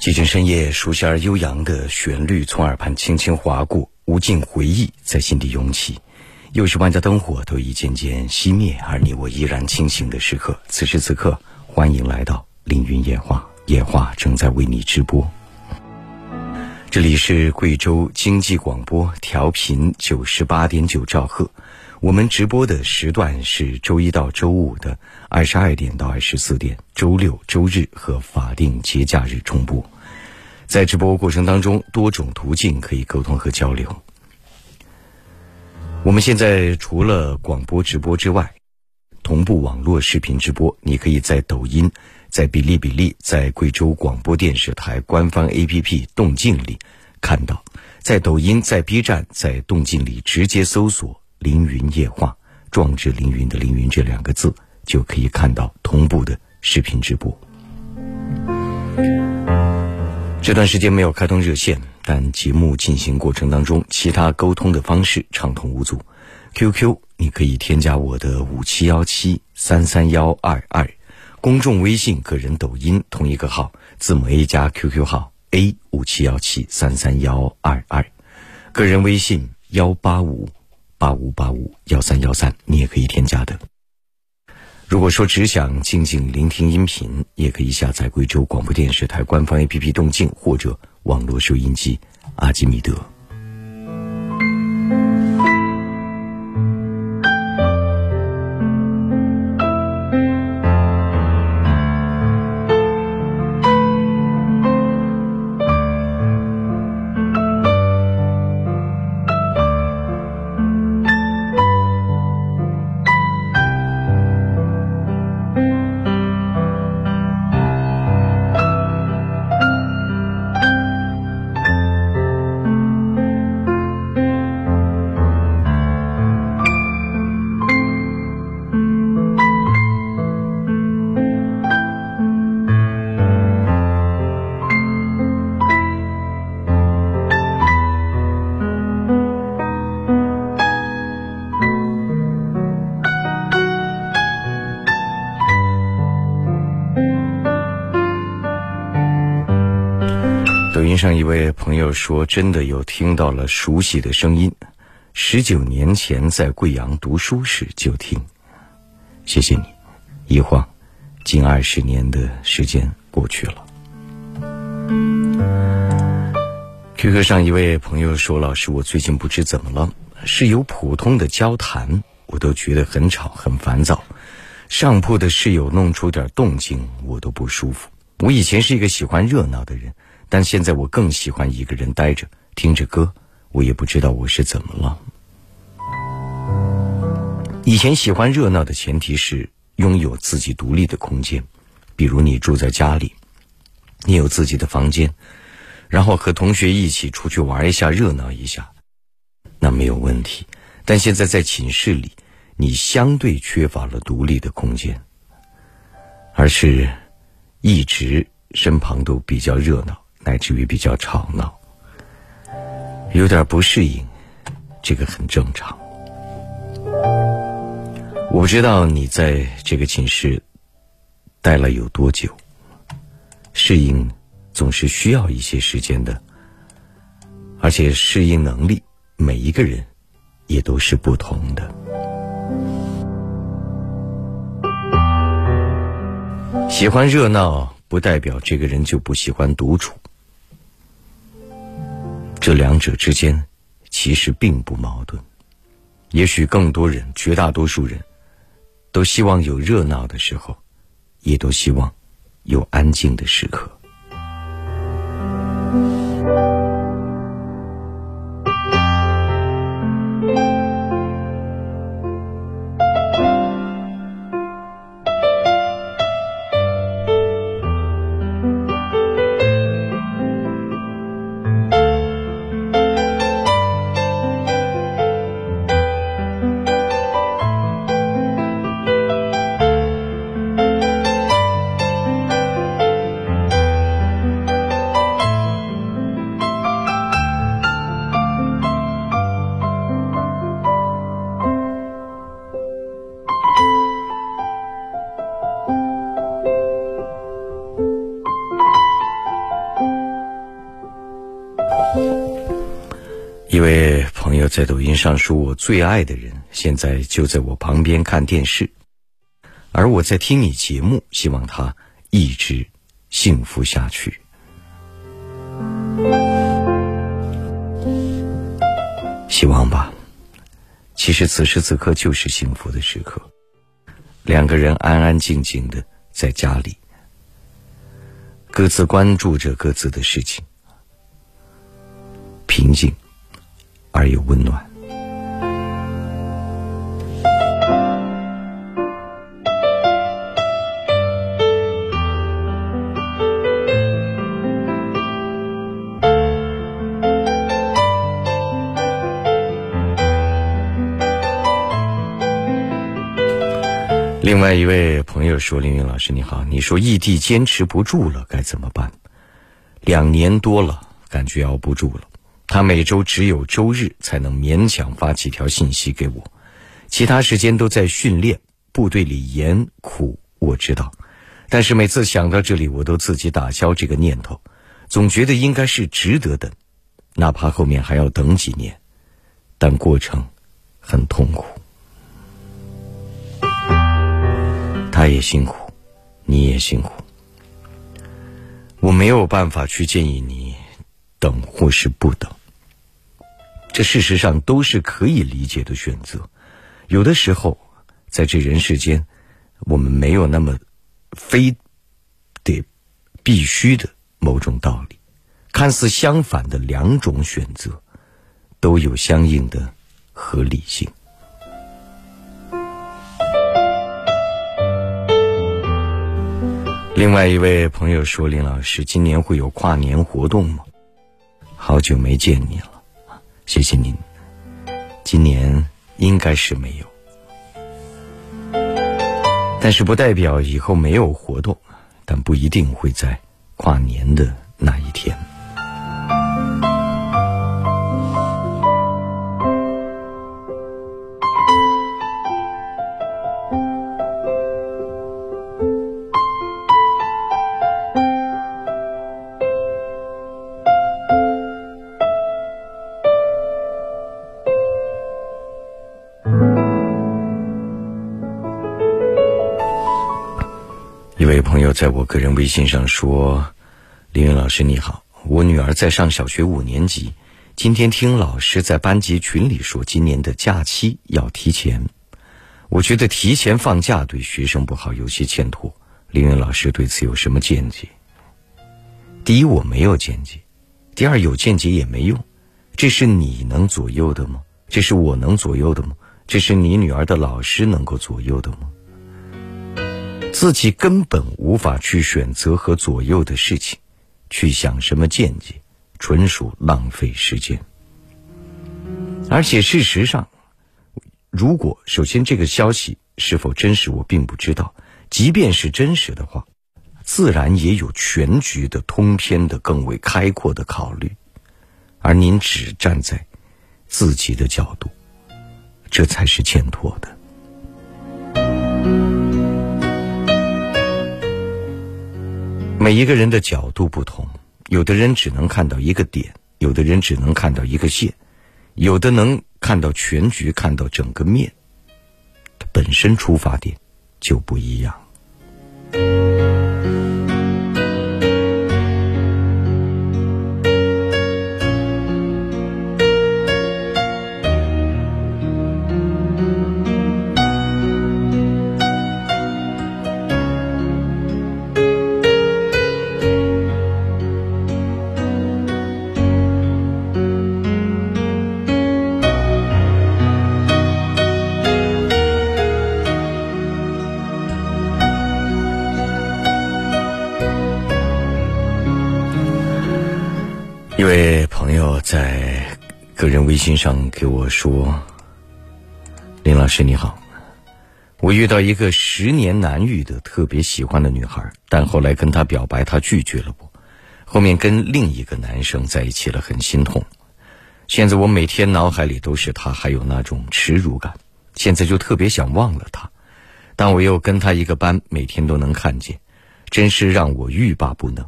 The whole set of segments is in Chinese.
寂静深夜，熟悉而悠扬的旋律从耳畔轻轻划过，无尽回忆在心底涌起。又是万家灯火都已渐渐熄灭，而你我依然清醒的时刻。此时此刻，欢迎来到凌云夜话，夜话正在为你直播。这里是贵州经济广播，调频九十八点九兆赫。我们直播的时段是周一到周五的二十二点到二十四点，周六、周日和法定节假日重播。在直播过程当中，多种途径可以沟通和交流。我们现在除了广播直播之外，同步网络视频直播，你可以在抖音、在哔哩哔哩、在贵州广播电视台官方 APP 动静里看到，在抖音、在 B 站、在动静里直接搜索。凌云夜话，壮志凌云的凌云这两个字，就可以看到同步的视频直播。这段时间没有开通热线，但节目进行过程当中，其他沟通的方式畅通无阻。QQ 你可以添加我的五七幺七三三幺二二，公众微信、个人抖音同一个号，字母 A 加 QQ 号 A 五七幺七三三幺二二，个人微信幺八五。八五八五幺三幺三，你也可以添加的。如果说只想静静聆听音频，也可以下载贵州广播电视台官方 APP 动静或者网络收音机阿基米德。上一位朋友说：“真的有听到了熟悉的声音，十九年前在贵阳读书时就听。”谢谢你，一晃近二十年的时间过去了。QQ 上一位朋友说：“老师，我最近不知怎么了，室友普通的交谈我都觉得很吵很烦躁，上铺的室友弄出点动静我都不舒服。我以前是一个喜欢热闹的人。”但现在我更喜欢一个人待着，听着歌，我也不知道我是怎么了。以前喜欢热闹的前提是拥有自己独立的空间，比如你住在家里，你有自己的房间，然后和同学一起出去玩一下，热闹一下，那没有问题。但现在在寝室里，你相对缺乏了独立的空间，而是一直身旁都比较热闹。乃至于比较吵闹，有点不适应，这个很正常。我不知道你在这个寝室待了有多久，适应总是需要一些时间的，而且适应能力每一个人也都是不同的。喜欢热闹，不代表这个人就不喜欢独处。这两者之间其实并不矛盾，也许更多人、绝大多数人，都希望有热闹的时候，也都希望有安静的时刻。在抖音上说：“我最爱的人现在就在我旁边看电视，而我在听你节目，希望他一直幸福下去。”希望吧。其实此时此刻就是幸福的时刻，两个人安安静静的在家里，各自关注着各自的事情，平静。而又温暖。另外一位朋友说：“凌云老师你好，你说异地坚持不住了该怎么办？两年多了，感觉熬不住了。”他每周只有周日才能勉强发几条信息给我，其他时间都在训练。部队里严苦，我知道，但是每次想到这里，我都自己打消这个念头，总觉得应该是值得的，哪怕后面还要等几年，但过程很痛苦。他也辛苦，你也辛苦，我没有办法去建议你等或是不等。这事实上都是可以理解的选择。有的时候，在这人世间，我们没有那么非得必须的某种道理。看似相反的两种选择，都有相应的合理性。另外一位朋友说：“林老师，今年会有跨年活动吗？好久没见你了。”谢谢您，今年应该是没有，但是不代表以后没有活动，但不一定会在跨年的那一天。在我个人微信上说：“林云老师你好，我女儿在上小学五年级，今天听老师在班级群里说，今年的假期要提前。我觉得提前放假对学生不好，有些欠妥。林云老师对此有什么见解？第一，我没有见解；第二，有见解也没用。这是你能左右的吗？这是我能左右的吗？这是你女儿的老师能够左右的吗？”自己根本无法去选择和左右的事情，去想什么见解，纯属浪费时间。而且事实上，如果首先这个消息是否真实，我并不知道。即便是真实的话，自然也有全局的、通篇的、更为开阔的考虑，而您只站在自己的角度，这才是欠妥的。每一个人的角度不同，有的人只能看到一个点，有的人只能看到一个线，有的能看到全局，看到整个面。它本身出发点就不一样。微信上给我说：“林老师你好，我遇到一个十年难遇的特别喜欢的女孩，但后来跟她表白，她拒绝了我。后面跟另一个男生在一起了，很心痛。现在我每天脑海里都是她，还有那种耻辱感。现在就特别想忘了她，但我又跟她一个班，每天都能看见，真是让我欲罢不能。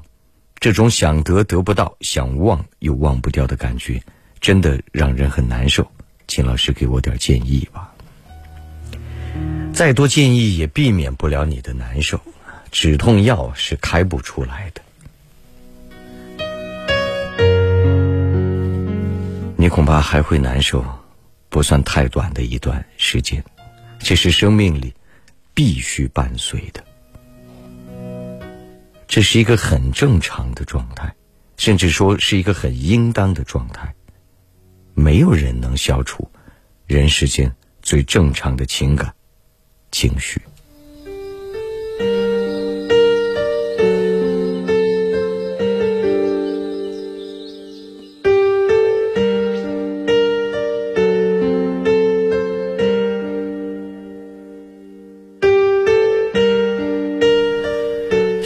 这种想得得不到，想忘又忘不掉的感觉。”真的让人很难受，请老师给我点建议吧。再多建议也避免不了你的难受，止痛药是开不出来的。你恐怕还会难受，不算太短的一段时间，这是生命里必须伴随的。这是一个很正常的状态，甚至说是一个很应当的状态。没有人能消除人世间最正常的情感情绪。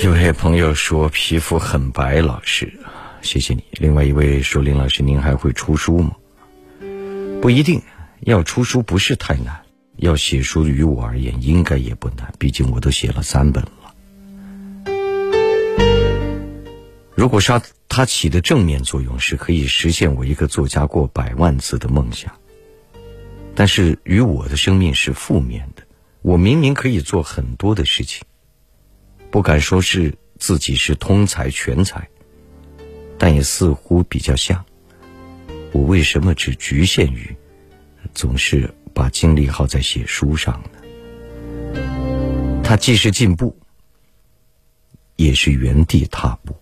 有位朋友说皮肤很白，老师，谢谢你。另外一位说林老师，您还会出书吗？不一定要出书不是太难，要写书于我而言应该也不难，毕竟我都写了三本了。如果说它起的正面作用是可以实现我一个作家过百万字的梦想，但是与我的生命是负面的。我明明可以做很多的事情，不敢说是自己是通才全才，但也似乎比较像。我为什么只局限于总是把精力耗在写书上呢？它既是进步，也是原地踏步。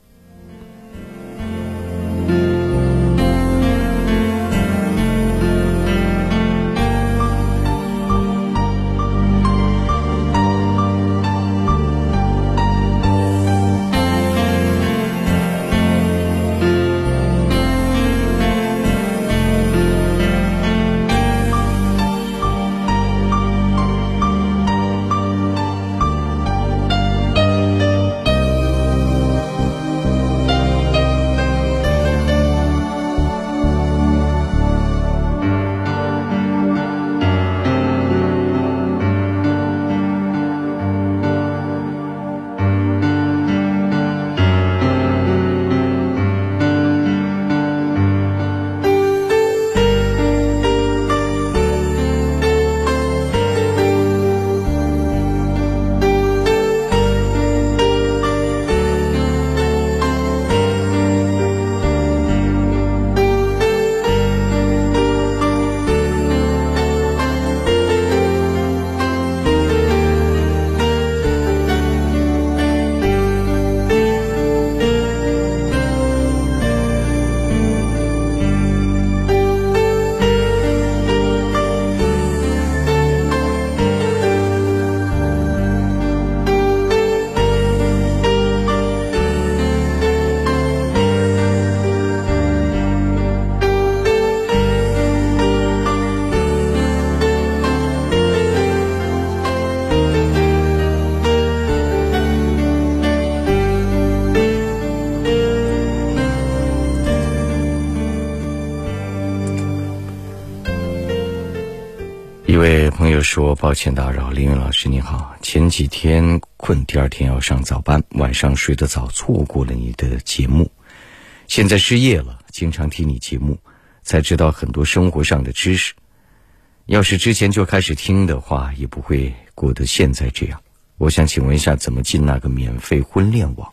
一位朋友说抱歉打扰，林云老师你好。前几天困，第二天要上早班，晚上睡得早，错过了你的节目。现在失业了，经常听你节目，才知道很多生活上的知识。要是之前就开始听的话，也不会过得现在这样。我想请问一下，怎么进那个免费婚恋网？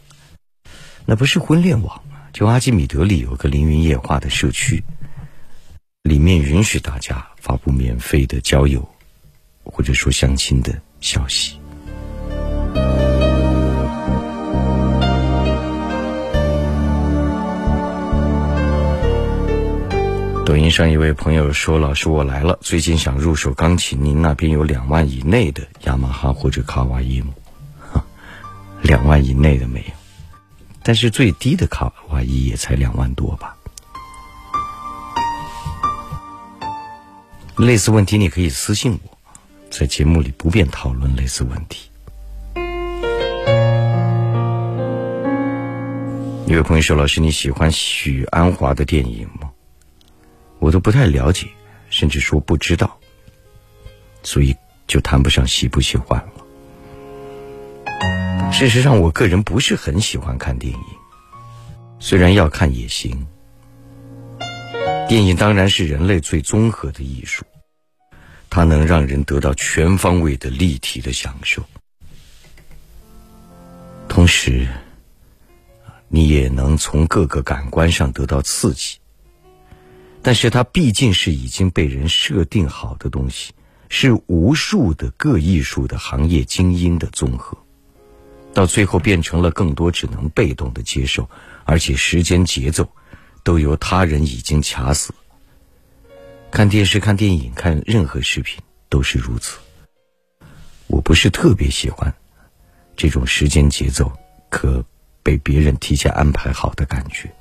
那不是婚恋网，就阿基米德里有个凌云夜话的社区，里面允许大家发布免费的交友。或者说相亲的消息。抖音上一位朋友说：“老师，我来了，最近想入手钢琴，您那边有两万以内的雅马哈或者卡瓦伊吗？”两万以内的没有，但是最低的卡瓦伊也才两万多吧。类似问题你可以私信我。在节目里不便讨论类似问题。一位朋友说：“老师，你喜欢许鞍华的电影吗？”我都不太了解，甚至说不知道，所以就谈不上喜不喜欢了。事实上，我个人不是很喜欢看电影，虽然要看也行。电影当然是人类最综合的艺术，它能让人得到全方位的立体的享受，同时，你也能从各个感官上得到刺激。但是它毕竟是已经被人设定好的东西，是无数的各艺术的行业精英的综合，到最后变成了更多只能被动的接受，而且时间节奏都由他人已经卡死。看电视、看电影、看任何视频都是如此。我不是特别喜欢这种时间节奏可被别人提前安排好的感觉。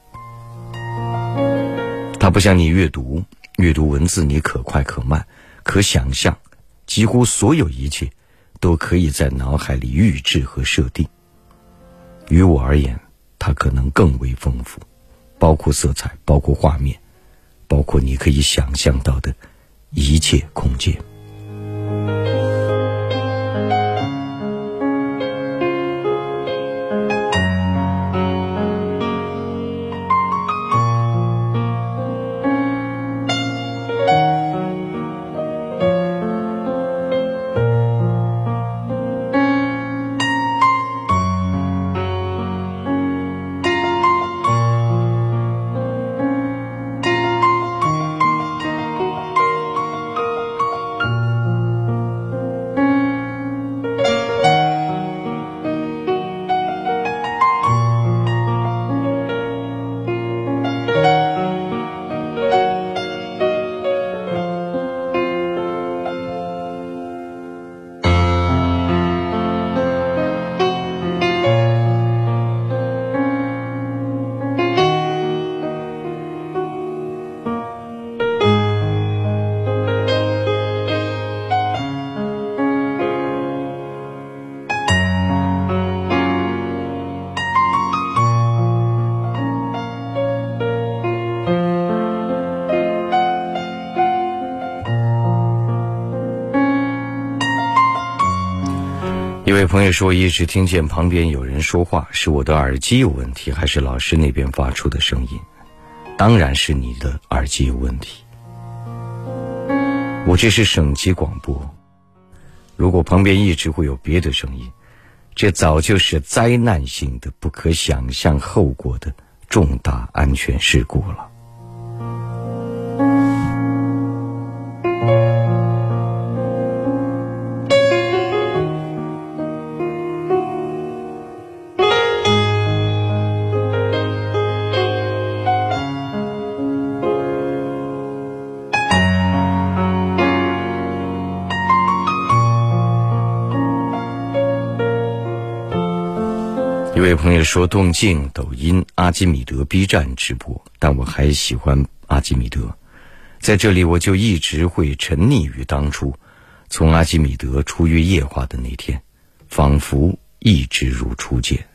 它不像你阅读，阅读文字你可快可慢，可想象，几乎所有一切都可以在脑海里预制和设定。于我而言，它可能更为丰富，包括色彩，包括画面，包括你可以想象到的一切空间。位朋友说，一直听见旁边有人说话，是我的耳机有问题，还是老师那边发出的声音？当然是你的耳机有问题。我这是省级广播，如果旁边一直会有别的声音，这早就是灾难性的、不可想象后果的重大安全事故了。说：“动静、抖音、阿基米德、B 站直播，但我还喜欢阿基米德。在这里，我就一直会沉溺于当初从阿基米德出月夜话的那天，仿佛一直如初见。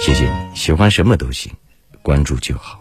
谢谢你，喜欢什么都行，关注就好。”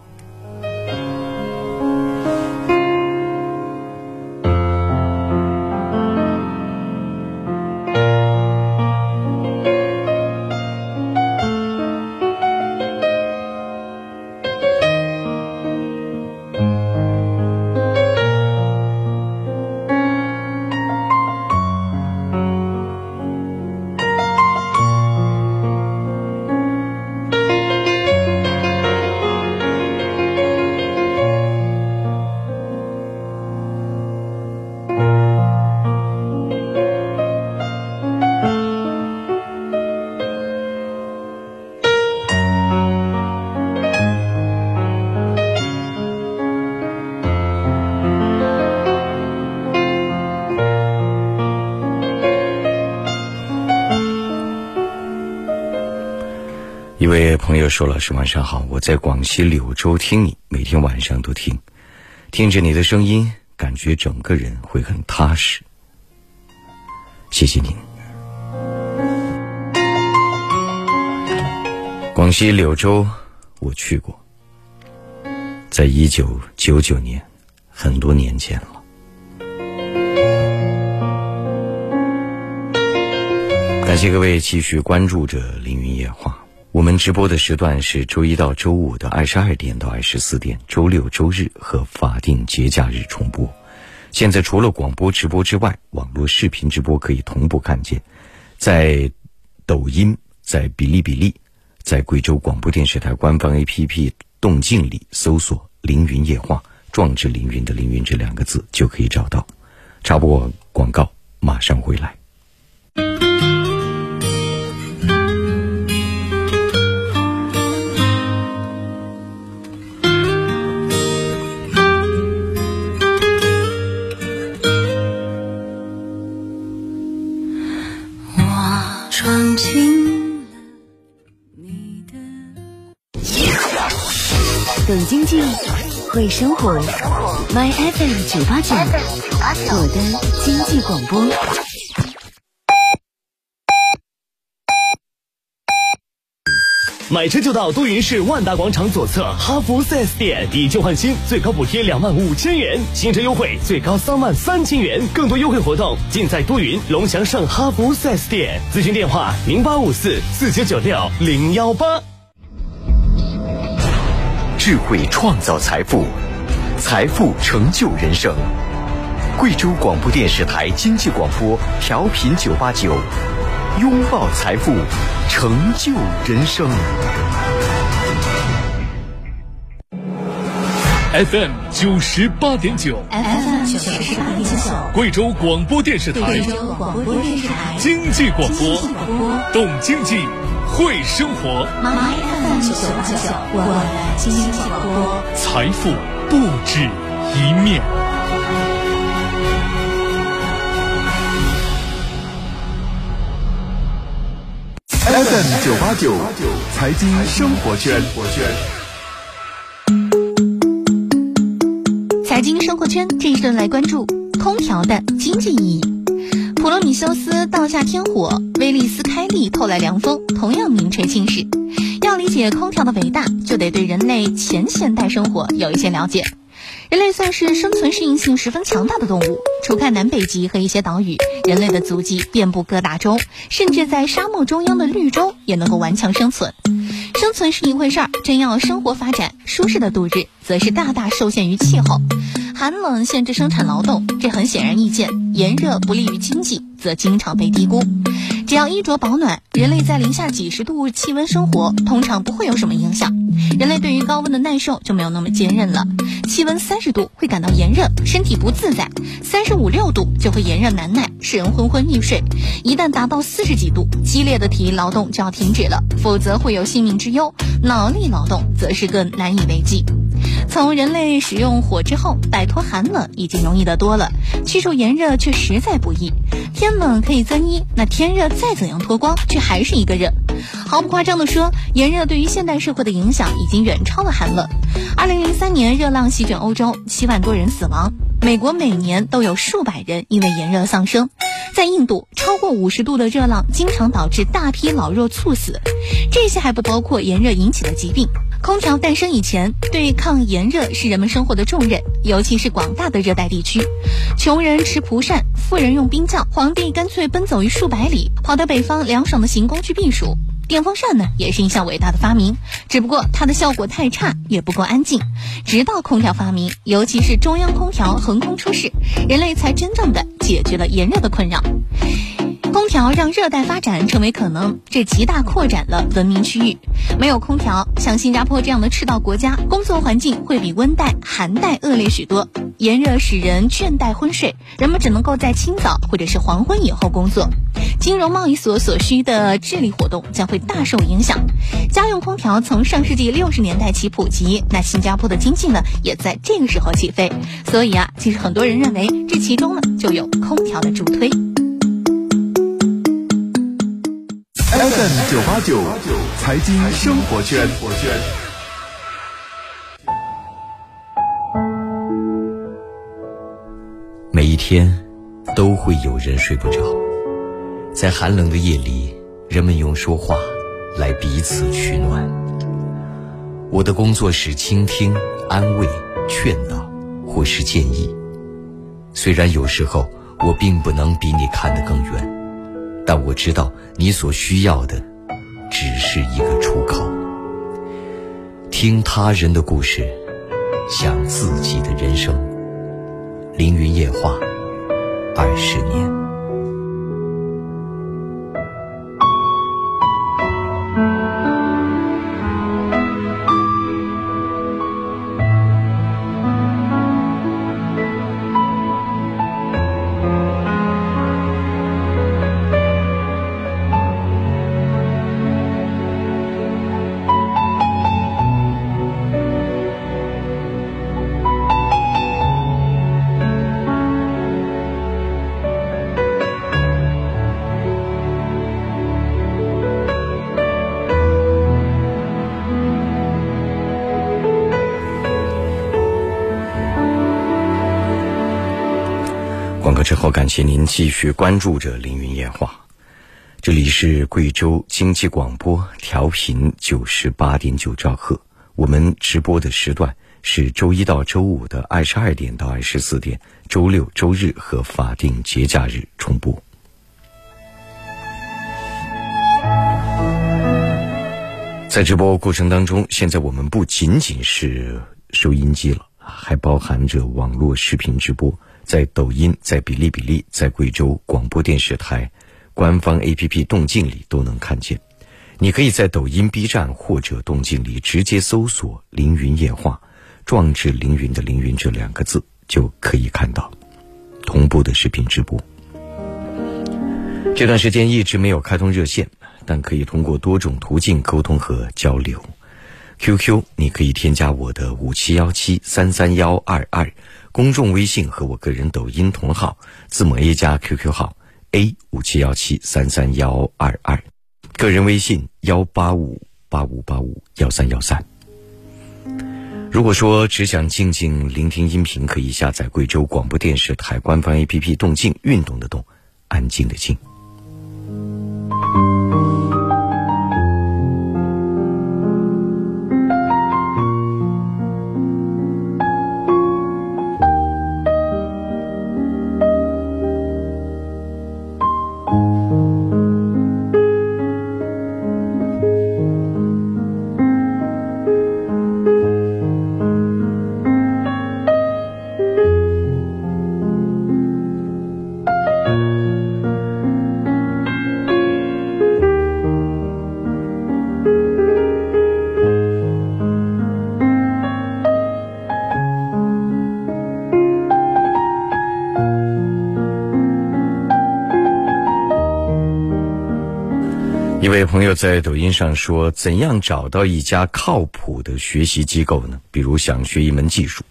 说：“老师晚上好，我在广西柳州听你，每天晚上都听，听着你的声音，感觉整个人会很踏实。谢谢您。广西柳州，我去过，在一九九九年，很多年前了。感谢各位继续关注着《凌云夜话》。”我们直播的时段是周一到周五的二十二点到二十四点，周六、周日和法定节假日重播。现在除了广播直播之外，网络视频直播可以同步看见，在抖音、在哔哩哔哩、在贵州广播电视台官方 APP 动静里搜索“凌云夜话”，壮志凌云的“凌云”这两个字就可以找到。插播广告，马上回来。生活，My FM 九八九，我的经济广播。买车就到都匀市万达广场左侧哈弗 4S 店，以旧换新，最高补贴两万五千元，新车优惠最高三万三千元，更多优惠活动尽在都匀龙翔盛哈弗 4S 店。咨询电话：零八五四四九九六零幺八。智慧创造财富，财富成就人生。贵州广播电视台经济广播调频九八九，拥抱财富，成就人生。FM 九十八点九，FM 九十八点九，贵州广播电视台，贵州广播电视台经济广播，懂经济。会生活，My FM 九八九，我的经济广播，财富不止一面。FM 九八九，财经生活圈。财经生活圈这一轮来关注空调的经济意义。普罗米修斯倒下天火，威利斯开利透来凉风，同样名垂青史。要理解空调的伟大，就得对人类前现代生活有一些了解。人类算是生存适应性十分强大的动物，除开南北极和一些岛屿，人类的足迹遍布各大洲，甚至在沙漠中央的绿洲也能够顽强生存。生存是一回事儿，真要生活发展、舒适的度日，则是大大受限于气候。寒冷限制生产劳动，这很显然易见；炎热不利于经济，则经常被低估。只要衣着保暖，人类在零下几十度气温生活，通常不会有什么影响。人类对于高温的耐受就没有那么坚韧了。气温三十度会感到炎热，身体不自在；三十五六度就会炎热难耐，使人昏昏欲睡。一旦达到四十几度，激烈的体力劳动就要停止了，否则会有性命之忧。脑力劳动则是更难以为继。从人类使用火之后，摆脱寒冷已经容易得多了，去除炎热却实在不易。天冷可以增衣，那天热再怎样脱光，却还是一个热。毫不夸张地说，炎热对于现代社会的影响已经远超了寒冷。二零零三年，热浪席卷欧洲，七万多人死亡。美国每年都有数百人因为炎热丧生。在印度，超过五十度的热浪经常导致大批老弱猝死。这些还不包括炎热引起的疾病。空调诞生以前，对抗炎热是人们生活的重任，尤其是广大的热带地区。穷人持蒲扇，富人用冰窖，皇帝干脆奔走于数百里，跑到北方凉爽的行宫去避暑。电风扇呢，也是一项伟大的发明，只不过它的效果太差，也不够安静。直到空调发明，尤其是中央空调横空出世，人类才真正的解决了炎热的困扰。空调让热带发展成为可能，这极大扩展了文明区域。没有空调，像新加坡这样的赤道国家，工作环境会比温带、寒带恶劣许多。炎热使人倦怠昏睡，人们只能够在清早或者是黄昏以后工作。金融贸易所所需的智力活动将会大受影响。家用空调从上世纪六十年代起普及，那新加坡的经济呢，也在这个时候起飞。所以啊，其实很多人认为这其中呢，就有空调的助推。FM 九八九，财经生活圈。每一天都会有人睡不着，在寒冷的夜里，人们用说话来彼此取暖。我的工作是倾听、安慰、劝导，或是建议。虽然有时候我并不能比你看得更远。但我知道，你所需要的，只是。一个出口。听他人的故事，想自己的人生。凌云夜话，二十年。感谢您继续关注着凌云夜话。这里是贵州经济广播，调频九十八点九兆赫。我们直播的时段是周一到周五的二十二点到二十四点，周六、周日和法定节假日重播。在直播过程当中，现在我们不仅仅是收音机了，还包含着网络视频直播。在抖音、在哔哩哔哩、在贵州广播电视台官方 APP 动静里都能看见。你可以在抖音、B 站或者动静里直接搜索“凌云夜话”，壮志凌云的“凌云”这两个字就可以看到同步的视频直播。这段时间一直没有开通热线，但可以通过多种途径沟通和交流。QQ 你可以添加我的五七幺七三三幺二二。公众微信和我个人抖音同号，字母 A 加 QQ 号 A 五七幺七三三幺二二，个人微信幺八五八五八五幺三幺三。如果说只想静静聆听音频，可以下载贵州广播电视台官方 APP“ 动静”，运动的动，安静的静。朋友在抖音上说：“怎样找到一家靠谱的学习机构呢？比如想学一门技术，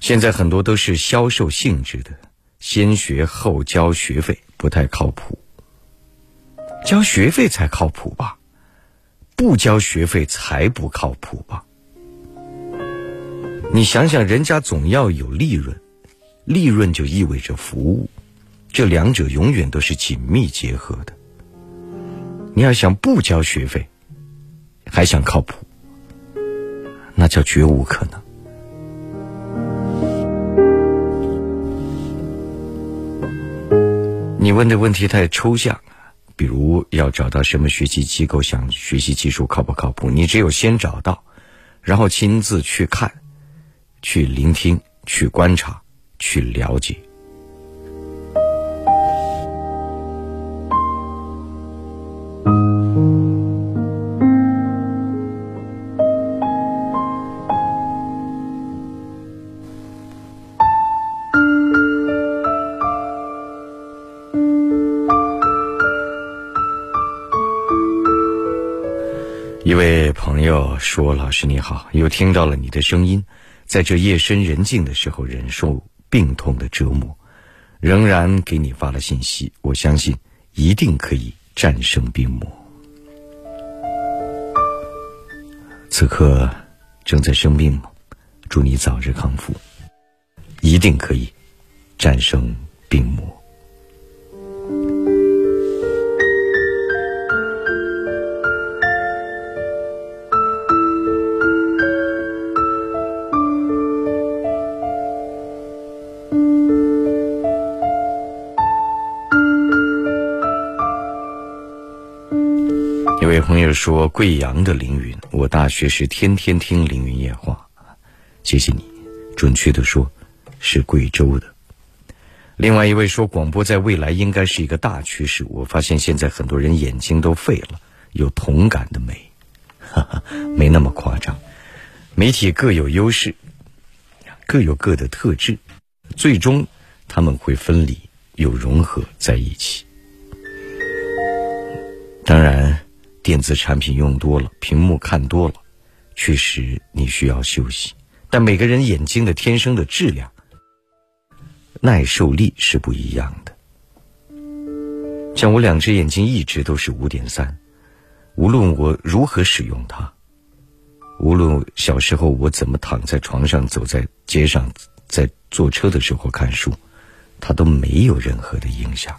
现在很多都是销售性质的，先学后交学费，不太靠谱。交学费才靠谱吧？不交学费才不靠谱吧？你想想，人家总要有利润，利润就意味着服务，这两者永远都是紧密结合的。”你要想不交学费，还想靠谱，那叫绝无可能。你问的问题太抽象，比如要找到什么学习机构，想学习技术靠不靠谱？你只有先找到，然后亲自去看、去聆听、去观察、去了解。师你好，又听到了你的声音，在这夜深人静的时候忍受病痛的折磨，仍然给你发了信息。我相信一定可以战胜病魔。此刻正在生病吗？祝你早日康复，一定可以战胜病魔。”说贵阳的凌云，我大学时天天听凌云夜话，谢谢你。准确的说，是贵州的。另外一位说广播在未来应该是一个大趋势。我发现现在很多人眼睛都废了，有同感的美，哈哈，没那么夸张。媒体各有优势，各有各的特质，最终他们会分离又融合在一起。当然。电子产品用多了，屏幕看多了，确实你需要休息。但每个人眼睛的天生的质量、耐受力是不一样的。像我两只眼睛一直都是五点三，无论我如何使用它，无论小时候我怎么躺在床上、走在街上、在坐车的时候看书，它都没有任何的影响。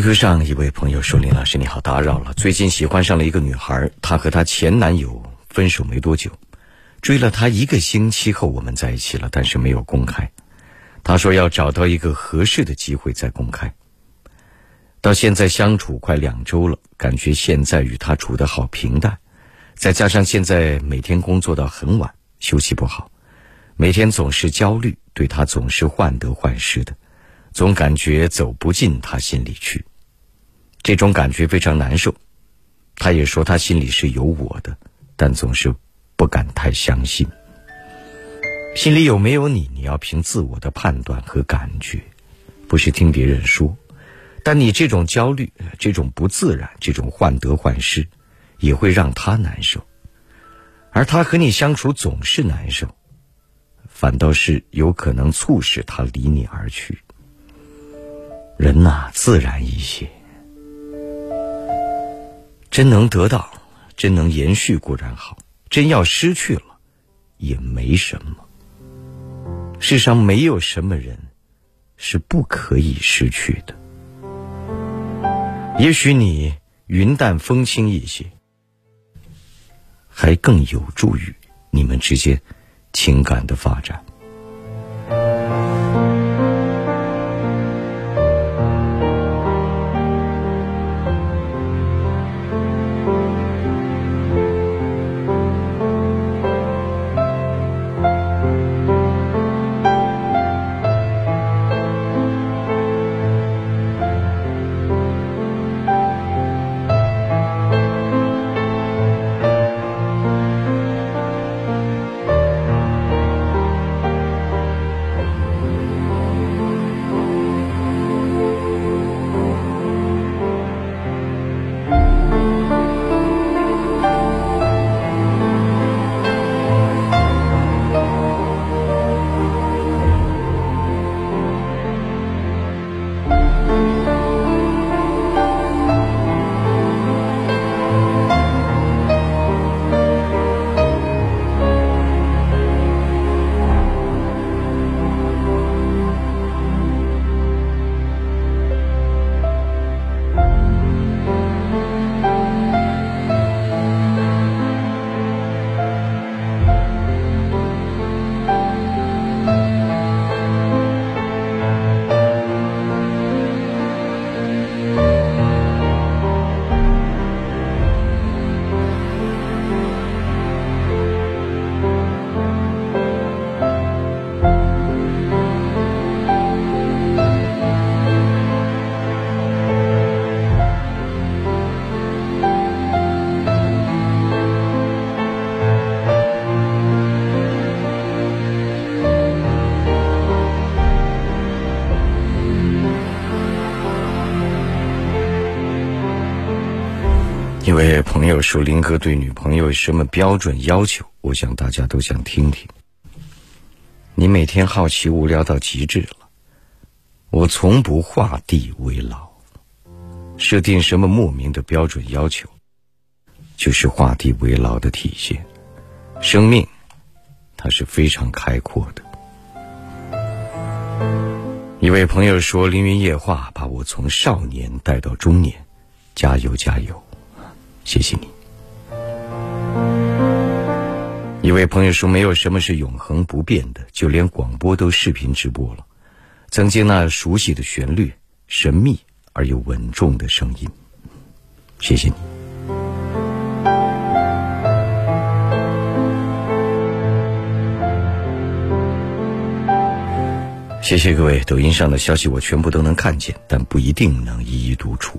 QQ 上一位朋友说：“林老师你好，打扰了。最近喜欢上了一个女孩，她和她前男友分手没多久，追了她一个星期后，我们在一起了，但是没有公开。她说要找到一个合适的机会再公开。到现在相处快两周了，感觉现在与她处得好平淡，再加上现在每天工作到很晚，休息不好，每天总是焦虑，对她总是患得患失的。”总感觉走不进他心里去，这种感觉非常难受。他也说他心里是有我的，但总是不敢太相信。心里有没有你，你要凭自我的判断和感觉，不是听别人说。但你这种焦虑、这种不自然、这种患得患失，也会让他难受。而他和你相处总是难受，反倒是有可能促使他离你而去。人呐，自然一些。真能得到，真能延续固然好；真要失去了，也没什么。世上没有什么人是不可以失去的。也许你云淡风轻一些，还更有助于你们之间情感的发展。我说：“林哥对女朋友什么标准要求？我想大家都想听听。你每天好奇无聊到极致了。我从不画地为牢，设定什么莫名的标准要求，就是画地为牢的体现。生命它是非常开阔的。一位朋友说：“凌云夜话把我从少年带到中年，加油加油，谢谢你。”一位朋友说：“没有什么是永恒不变的，就连广播都视频直播了。曾经那熟悉的旋律，神秘而又稳重的声音，谢谢你。”谢谢各位，抖音上的消息我全部都能看见，但不一定能一一读出。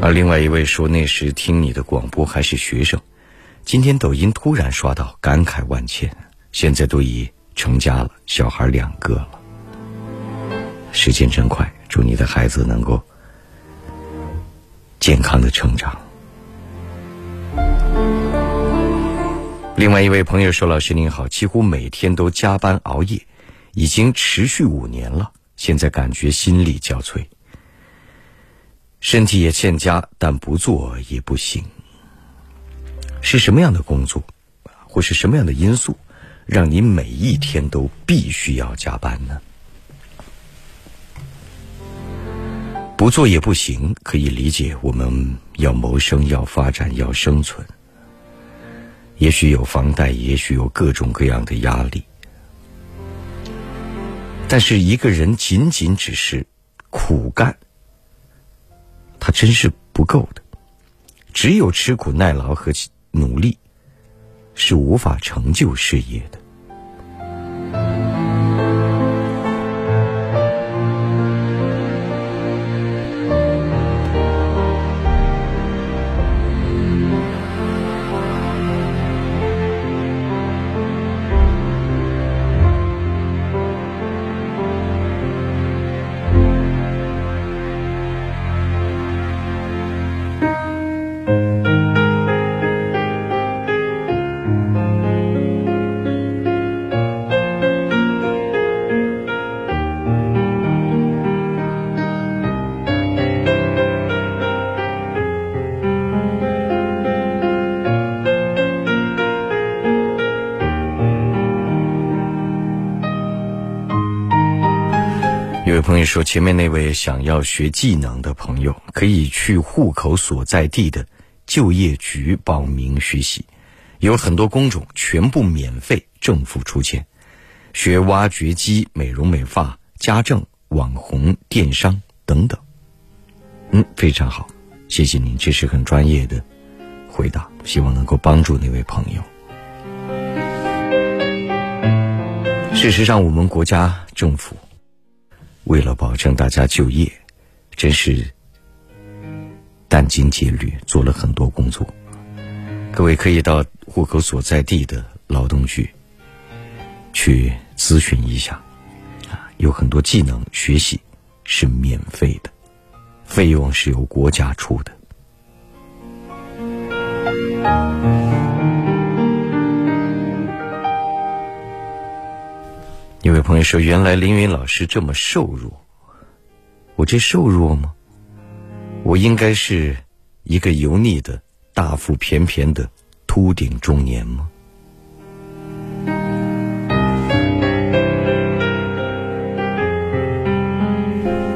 而另外一位说，那时听你的广播还是学生，今天抖音突然刷到，感慨万千。现在都已成家了，小孩两个了。时间真快，祝你的孩子能够健康的成长。另外一位朋友说：“老师您好，几乎每天都加班熬夜，已经持续五年了。现在感觉心力交瘁，身体也欠佳，但不做也不行。是什么样的工作，或是什么样的因素，让你每一天都必须要加班呢？不做也不行，可以理解，我们要谋生，要发展，要生存。”也许有房贷，也许有各种各样的压力，但是一个人仅仅只是苦干，他真是不够的。只有吃苦耐劳和努力，是无法成就事业的。有朋友说：“前面那位想要学技能的朋友，可以去户口所在地的就业局报名学习，有很多工种全部免费，政府出钱。学挖掘机、美容美发、家政、网红、电商等等。嗯，非常好，谢谢您，这是很专业的回答，希望能够帮助那位朋友。事实上，我们国家政府。”为了保证大家就业，真是殚精竭虑，做了很多工作。各位可以到户口所在地的劳动局去咨询一下，啊，有很多技能学习是免费的，费用是由国家出的。一位朋友说：“原来凌云老师这么瘦弱，我这瘦弱吗？我应该是一个油腻的大腹便便的秃顶中年吗？”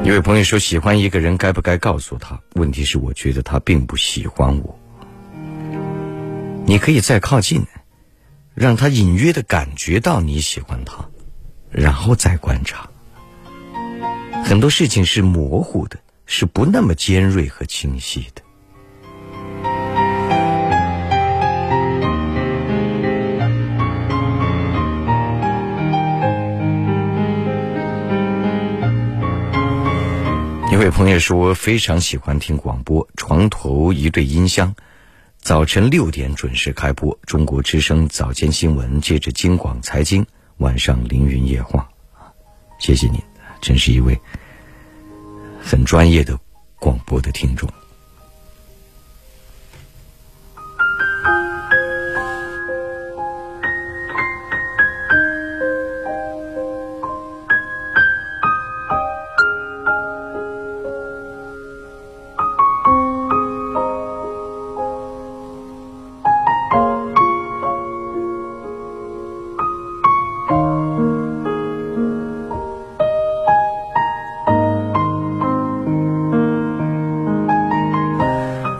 一位朋友说：“喜欢一个人，该不该告诉他？问题是，我觉得他并不喜欢我。你可以再靠近，让他隐约的感觉到你喜欢他。”然后再观察，很多事情是模糊的，是不那么尖锐和清晰的。一位朋友说，非常喜欢听广播，床头一对音箱，早晨六点准时开播，中国之声早间新闻，接着京广财经。晚上凌云夜话，谢谢你，真是一位很专业的广播的听众。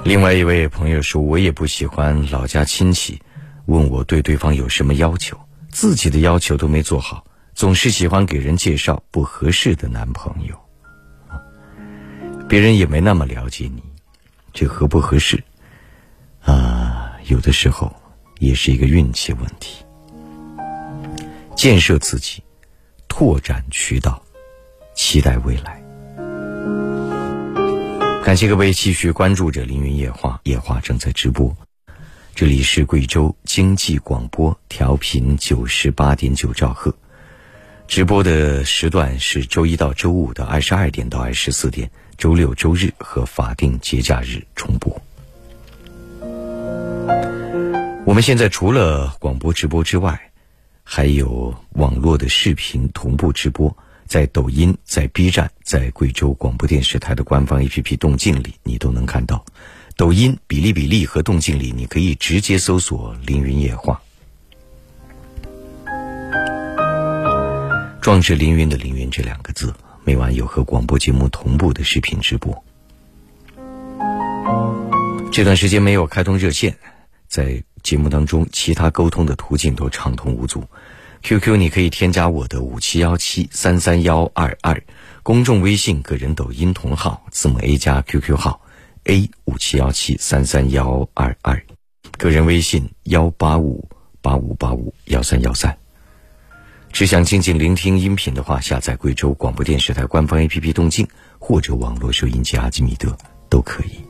另外一位朋友说，我也不喜欢老家亲戚问我对对方有什么要求，自己的要求都没做好，总是喜欢给人介绍不合适的男朋友。别人也没那么了解你，这合不合适啊？有的时候也是一个运气问题。建设自己，拓展渠道，期待未来。感谢各位继续关注着凌云夜话，夜话正在直播。这里是贵州经济广播，调频九十八点九兆赫。直播的时段是周一到周五的二十二点到二十四点。周六、周日和法定节假日重播。我们现在除了广播直播之外，还有网络的视频同步直播，在抖音、在 B 站、在贵州广播电视台的官方 APP“ 动静”里，你都能看到。抖音、比例比例和动静里，你可以直接搜索“凌云夜话”，壮志凌云的“凌云”这两个字。每晚有和广播节目同步的视频直播。这段时间没有开通热线，在节目当中，其他沟通的途径都畅通无阻。QQ 你可以添加我的五七幺七三三幺二二，公众微信、个人抖音同号字母 A 加 QQ 号 A 五七幺七三三幺二二，个人微信幺八五八五八五幺三幺三。只想静静聆听音频的话，下载贵州广播电视台官方 APP“ 动静”或者网络收音机阿基米德都可以。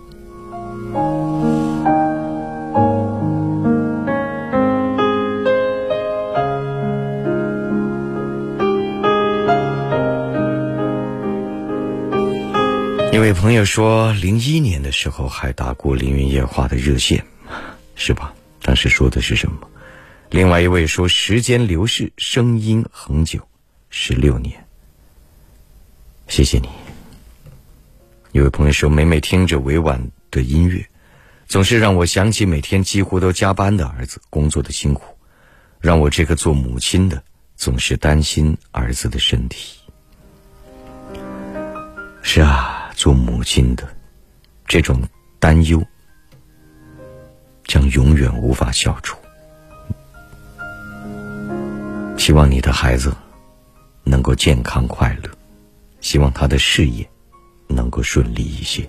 一位朋友说，零一年的时候还打过《凌云夜话》的热线，是吧？当时说的是什么？另外一位说：“时间流逝，声音恒久，十六年。”谢谢你。有位朋友说：“每每听着委婉的音乐，总是让我想起每天几乎都加班的儿子工作的辛苦，让我这个做母亲的总是担心儿子的身体。”是啊，做母亲的这种担忧将永远无法消除。希望你的孩子能够健康快乐，希望他的事业能够顺利一些。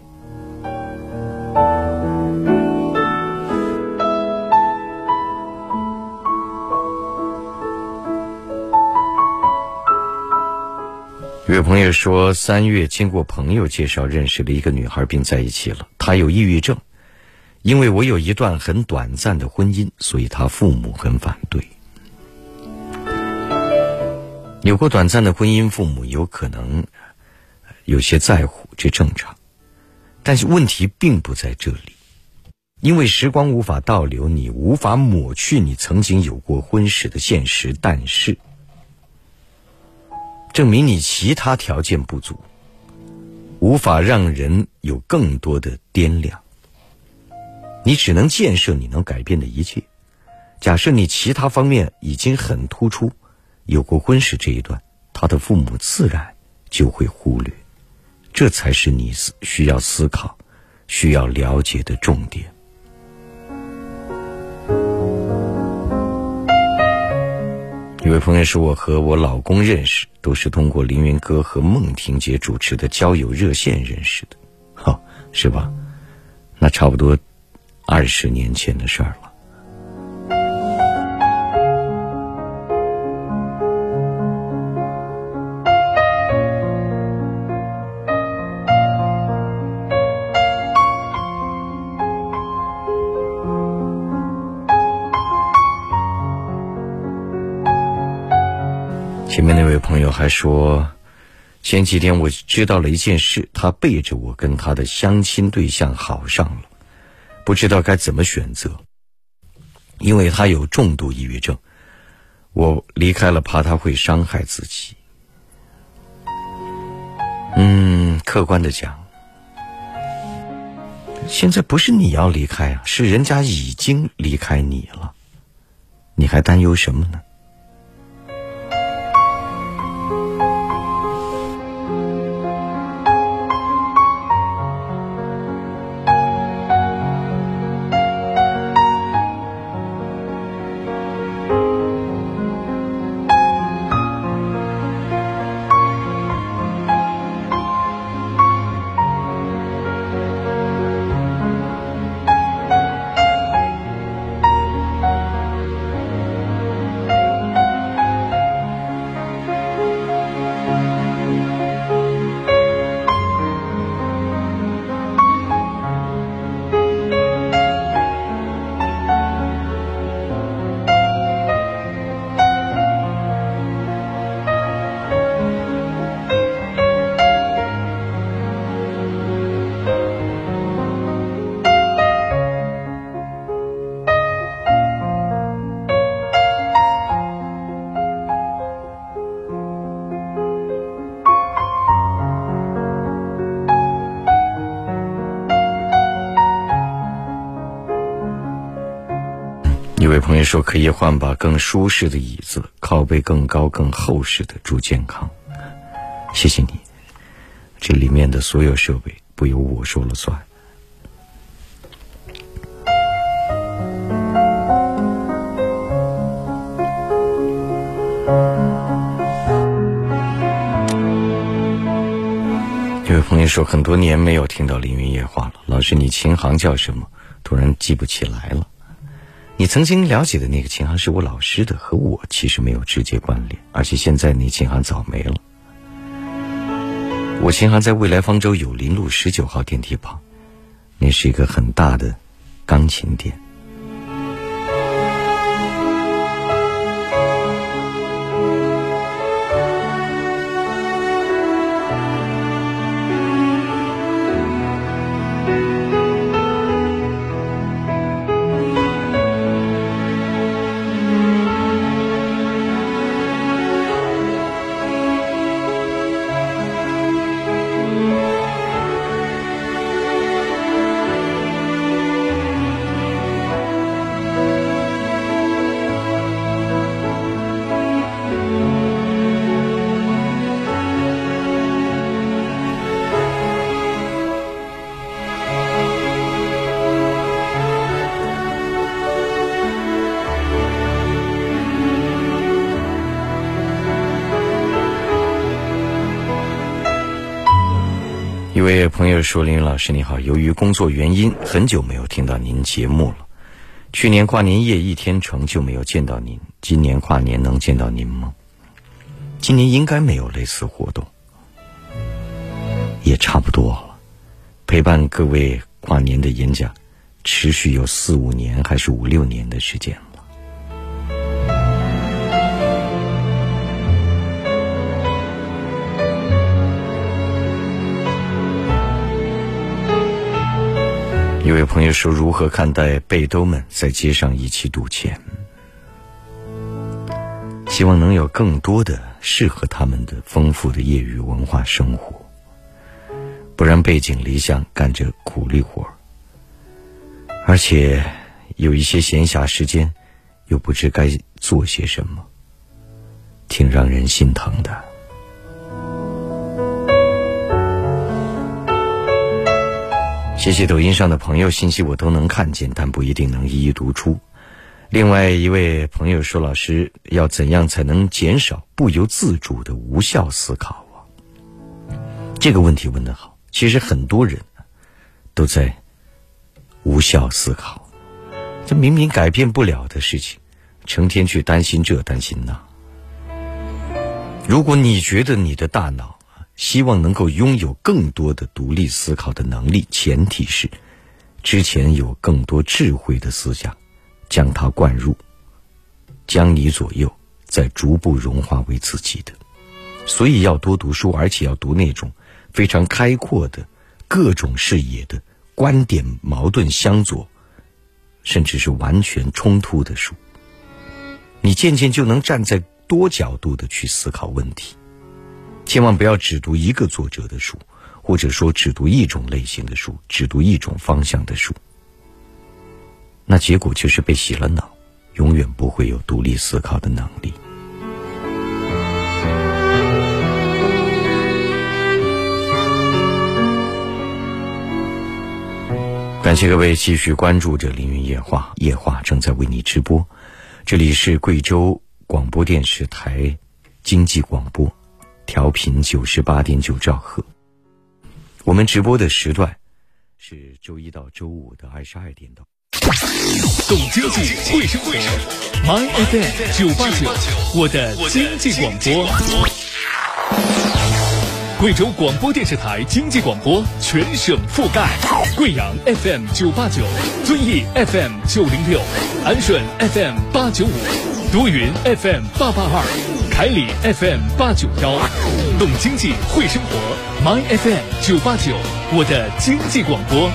有朋友说，三月经过朋友介绍认识了一个女孩，并在一起了。她有抑郁症，因为我有一段很短暂的婚姻，所以她父母很反对。有过短暂的婚姻，父母有可能有些在乎，这正常。但是问题并不在这里，因为时光无法倒流，你无法抹去你曾经有过婚史的现实。但是，证明你其他条件不足，无法让人有更多的掂量。你只能建设你能改变的一切。假设你其他方面已经很突出。有过婚史这一段，他的父母自然就会忽略，这才是你思需要思考、需要了解的重点。这位朋友是：“我和我老公认识，都是通过凌云哥和孟婷姐主持的交友热线认识的，哈，是吧？那差不多二十年前的事儿了。”前面那位朋友还说，前几天我知道了一件事，他背着我跟他的相亲对象好上了，不知道该怎么选择，因为他有重度抑郁症，我离开了怕他会伤害自己。嗯，客观的讲，现在不是你要离开啊，是人家已经离开你了，你还担忧什么呢？可以换把更舒适的椅子，靠背更高、更厚实的，祝健康。谢谢你，这里面的所有设备不由我说了算。有位朋友说，很多年没有听到凌云夜话了。老师，你琴行叫什么？突然记不起来了。你曾经了解的那个琴行是我老师的，和我其实没有直接关联。而且现在那琴行早没了。我琴行在未来方舟友林路十九号电梯旁，那是一个很大的钢琴店。一位朋友说：“林老师你好，由于工作原因，很久没有听到您节目了。去年跨年夜一天成就没有见到您，今年跨年能见到您吗？今年应该没有类似活动，也差不多了。陪伴各位跨年的演讲，持续有四五年还是五六年的时间了。”一位朋友说：“如何看待背兜们在街上一起赌钱？希望能有更多的适合他们的丰富的业余文化生活，不然背井离乡干着苦力活而且有一些闲暇时间，又不知该做些什么，挺让人心疼的。”谢谢抖音上的朋友，信息我都能看见，但不一定能一一读出。另外一位朋友说：“老师，要怎样才能减少不由自主的无效思考啊？”这个问题问得好。其实很多人都在无效思考，这明明改变不了的事情，成天去担心这担心那。如果你觉得你的大脑，希望能够拥有更多的独立思考的能力，前提是之前有更多智慧的思想将它灌入，将你左右，再逐步融化为自己的。所以要多读书，而且要读那种非常开阔的各种视野的观点矛盾相左，甚至是完全冲突的书。你渐渐就能站在多角度的去思考问题。千万不要只读一个作者的书，或者说只读一种类型的书，只读一种方向的书。那结果就是被洗了脑，永远不会有独立思考的能力。感谢各位继续关注着《凌云夜话》，夜话正在为你直播。这里是贵州广播电视台经济广播。调频九十八点九兆赫，我们直播的时段是周一到周五的二十二点到。懂经济，会生活，My FM 九八九，我的经济广播。贵州广播电视台经济广播全省覆盖，贵阳 FM 九八九，遵义 FM 九零六，安顺 FM 八九五，多云 FM 八八二。海里 FM 八九幺，懂经济会生活，My FM 九八九，我的经济广播。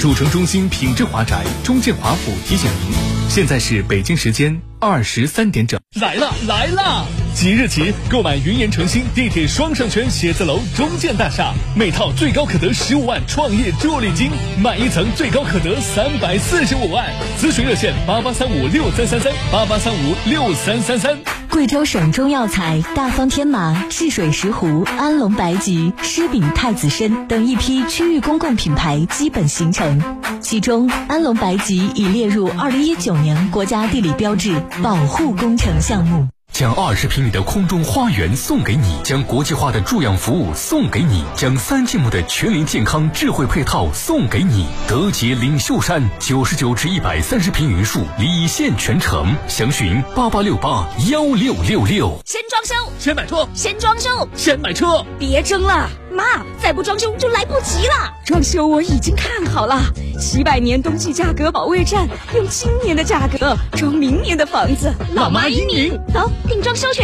主城中心品质华宅中建华府提醒您，现在是北京时间二十三点整。来了来了！即日起购买云岩城新地铁双商圈写字楼中建大厦，每套最高可得十五万创业助力金，买一层最高可得三百四十五万。咨询热线八八三五六三三三八八三五六三三三。贵州省中药材大方天麻、治水石斛、安龙白及、狮饼太子参等一批区域公共品牌基本形成，其中安龙白及已列入二零一九年国家地理标志保护工程项目。将二十平米的空中花园送给你，将国际化的助养服务送给你，将三季目的全龄健康智慧配套送给你。德杰领袖山九十九至一百三十平米墅礼现全城，详询八八六八幺六六六。先装修，先买车，先装修，先买车，别争了，妈，再不装修就来不及了。装修我已经看好了，七百年冬季价格保卫战，用今年的价格装明年的房子。老妈英明，走。订装修去。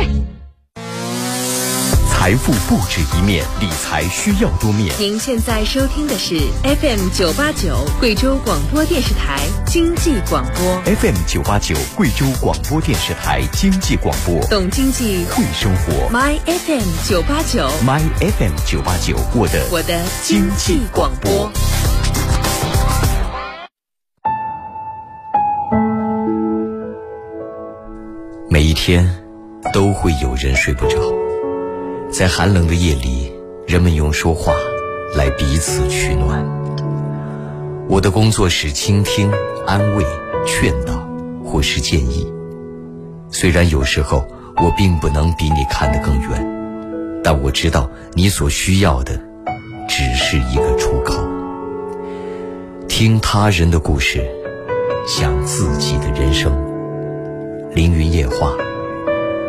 财富不止一面，理财需要多面。您现在收听的是 FM 九八九贵州广播电视台经济广播。FM 九八九贵州广播电视台经济广播，懂经济，会生活。My FM 九八九，My FM 九八九，我的我的经济广播。每一天都会有人睡不着，在寒冷的夜里，人们用说话来彼此取暖。我的工作是倾听、安慰、劝导或是建议。虽然有时候我并不能比你看得更远，但我知道你所需要的只是一个出口。听他人的故事，想自己的人生。凌云夜话，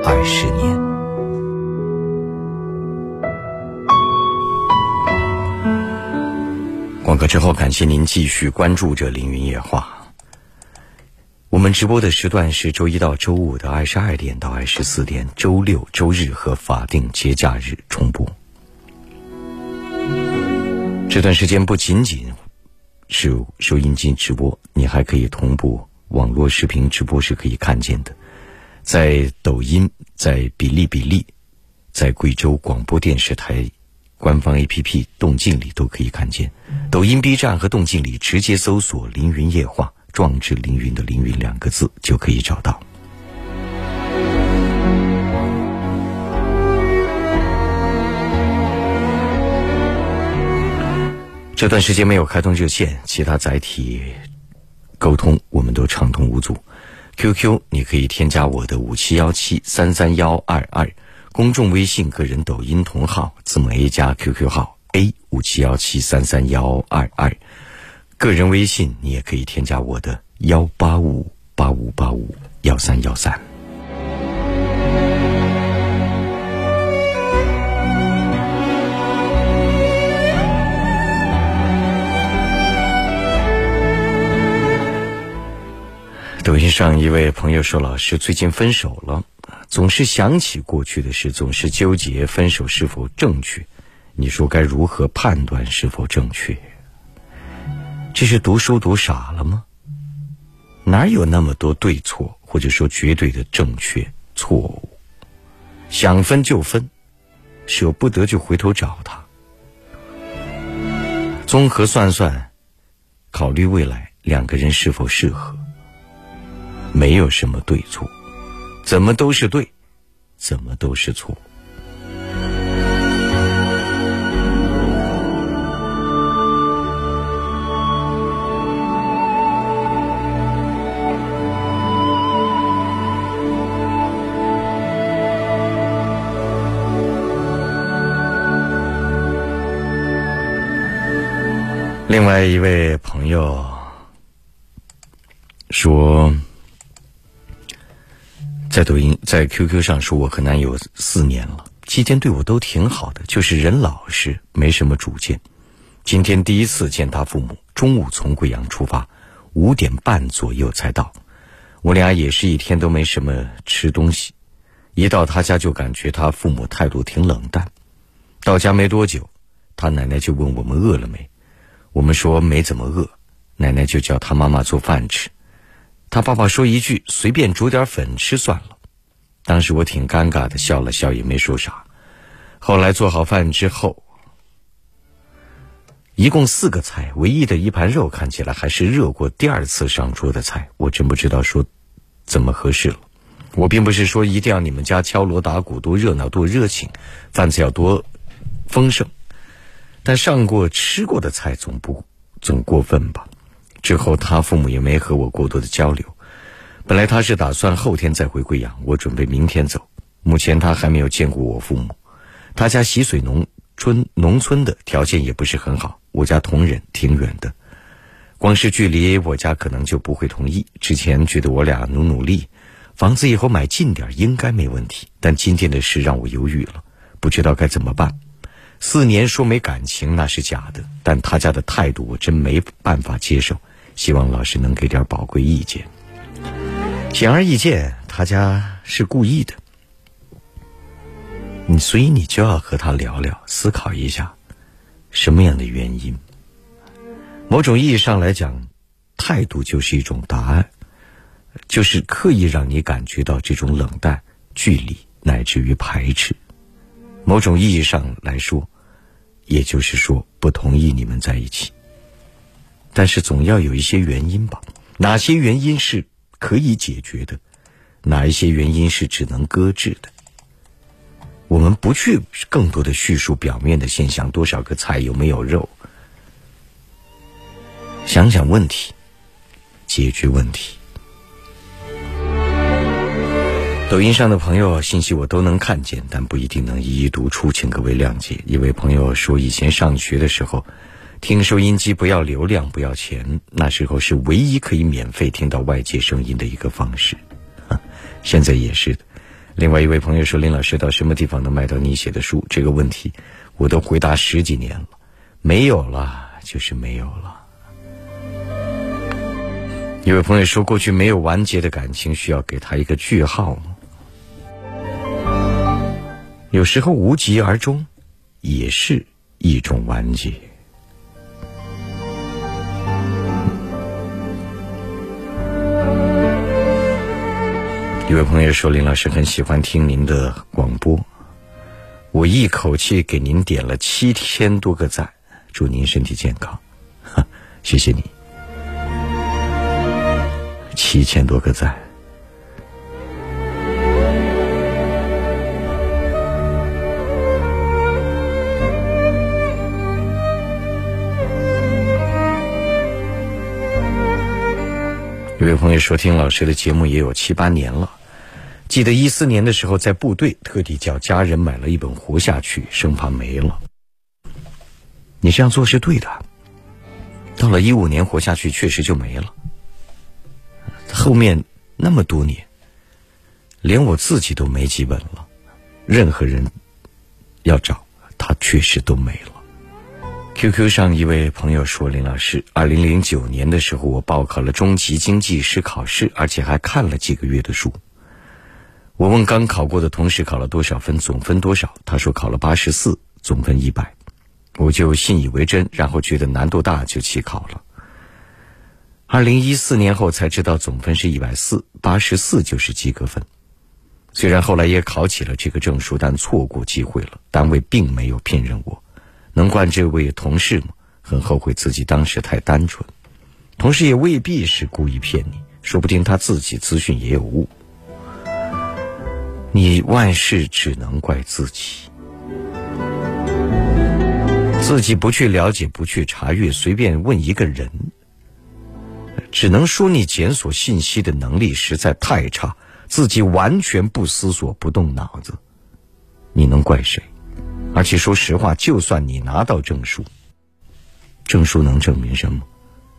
二十年。广告之后，感谢您继续关注着凌云夜话。我们直播的时段是周一到周五的二十二点到二十四点，周六、周日和法定节假日重播。这段时间不仅仅是收音机直播，你还可以同步网络视频直播是可以看见的。在抖音、在哔哩哔哩、在贵州广播电视台官方 APP 动静里都可以看见。抖音、B 站和动静里直接搜索“凌云夜话”，壮志凌云的“凌云”两个字就可以找到。这段时间没有开通热线，其他载体沟通我们都畅通无阻。QQ，你可以添加我的五七幺七三三幺二二，公众微信、个人抖音同号字母 A 加 QQ 号 A 五七幺七三三幺二二，个人微信你也可以添加我的幺八五八五八五幺三幺三。抖音上一位朋友说：“老师最近分手了，总是想起过去的事，总是纠结分手是否正确。你说该如何判断是否正确？这是读书读傻了吗？哪有那么多对错，或者说绝对的正确错误？想分就分，舍不得就回头找他。综合算算，考虑未来两个人是否适合。”没有什么对错，怎么都是对，怎么都是错。另外一位朋友说。在抖音、在 QQ 上说，我和男友四年了，期间对我都挺好的，就是人老实，没什么主见。今天第一次见他父母，中午从贵阳出发，五点半左右才到。我俩也是一天都没什么吃东西，一到他家就感觉他父母态度挺冷淡。到家没多久，他奶奶就问我们饿了没，我们说没怎么饿，奶奶就叫他妈妈做饭吃。他爸爸说一句：“随便煮点粉吃算了。”当时我挺尴尬的，笑了笑也没说啥。后来做好饭之后，一共四个菜，唯一的一盘肉看起来还是热过第二次上桌的菜，我真不知道说怎么合适了。我并不是说一定要你们家敲锣打鼓多热闹多热情，饭菜要多丰盛，但上过吃过的菜总不总过分吧？之后他父母也没和我过多的交流。本来他是打算后天再回贵阳，我准备明天走。目前他还没有见过我父母。他家习水农村，农村的条件也不是很好。我家同仁挺远的，光是距离我家可能就不会同意。之前觉得我俩努努力。房子以后买近点应该没问题，但今天的事让我犹豫了，不知道该怎么办。四年说没感情那是假的，但他家的态度我真没办法接受。希望老师能给点宝贵意见。显而易见，他家是故意的。你所以你就要和他聊聊，思考一下什么样的原因。某种意义上来讲，态度就是一种答案。就是刻意让你感觉到这种冷淡、距离，乃至于排斥。某种意义上来说，也就是说不同意你们在一起。但是总要有一些原因吧？哪些原因是可以解决的？哪一些原因是只能搁置的？我们不去更多的叙述表面的现象，多少个菜有没有肉？想想问题，解决问题。抖音上的朋友信息我都能看见，但不一定能一一读出，请各位谅解。一位朋友说，以前上学的时候，听收音机不要流量，不要钱，那时候是唯一可以免费听到外界声音的一个方式。现在也是的。另外一位朋友说，林老师到什么地方能买到你写的书？这个问题我都回答十几年了，没有了就是没有了。一位朋友说，过去没有完结的感情，需要给他一个句号吗？有时候无疾而终，也是一种完结。一位朋友说：“林老师很喜欢听您的广播，我一口气给您点了七千多个赞，祝您身体健康，谢谢你，七千多个赞。”有位朋友说，听老师的节目也有七八年了。记得一四年的时候，在部队特地叫家人买了一本《活下去》，生怕没了。你这样做是对的。到了一五年，《活下去》确实就没了。后面那么多年，连我自己都没几本了。任何人要找，他确实都没了。QQ 上一位朋友说：“林老师，二零零九年的时候，我报考了中级经济师考试，而且还看了几个月的书。我问刚考过的同事考了多少分，总分多少？他说考了八十四，总分一百。我就信以为真，然后觉得难度大，就弃考了。二零一四年后才知道总分是一百四，八十四就是及格分。虽然后来也考起了这个证书，但错过机会了。单位并没有聘任我。”能怪这位同事吗？很后悔自己当时太单纯，同事也未必是故意骗你，说不定他自己资讯也有误。你万事只能怪自己，自己不去了解，不去查阅，随便问一个人，只能说你检索信息的能力实在太差，自己完全不思索、不动脑子，你能怪谁？而且说实话，就算你拿到证书，证书能证明什么？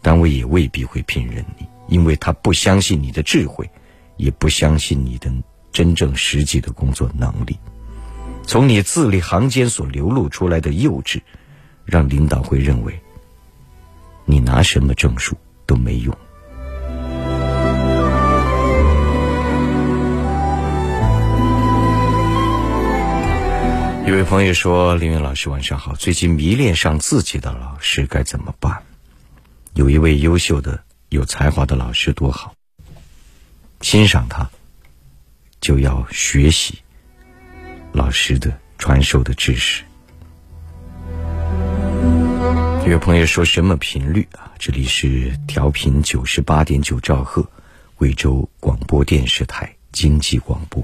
单位也未必会聘任你，因为他不相信你的智慧，也不相信你的真正实际的工作能力。从你字里行间所流露出来的幼稚，让领导会认为你拿什么证书都没用。一位朋友说：“林云老师，晚上好。最近迷恋上自己的老师，该怎么办？有一位优秀的、有才华的老师多好，欣赏他，就要学习老师的传授的知识。有朋友说什么频率啊？这里是调频九十八点九兆赫，贵州广播电视台经济广播。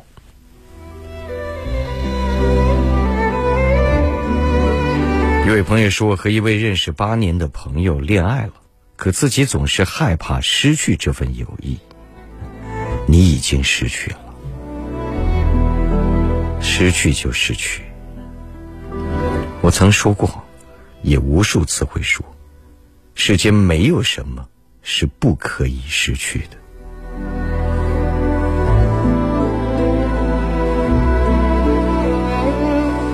有位朋友说，和一位认识八年的朋友恋爱了，可自己总是害怕失去这份友谊。你已经失去了，失去就失去。我曾说过，也无数次会说，世间没有什么是不可以失去的。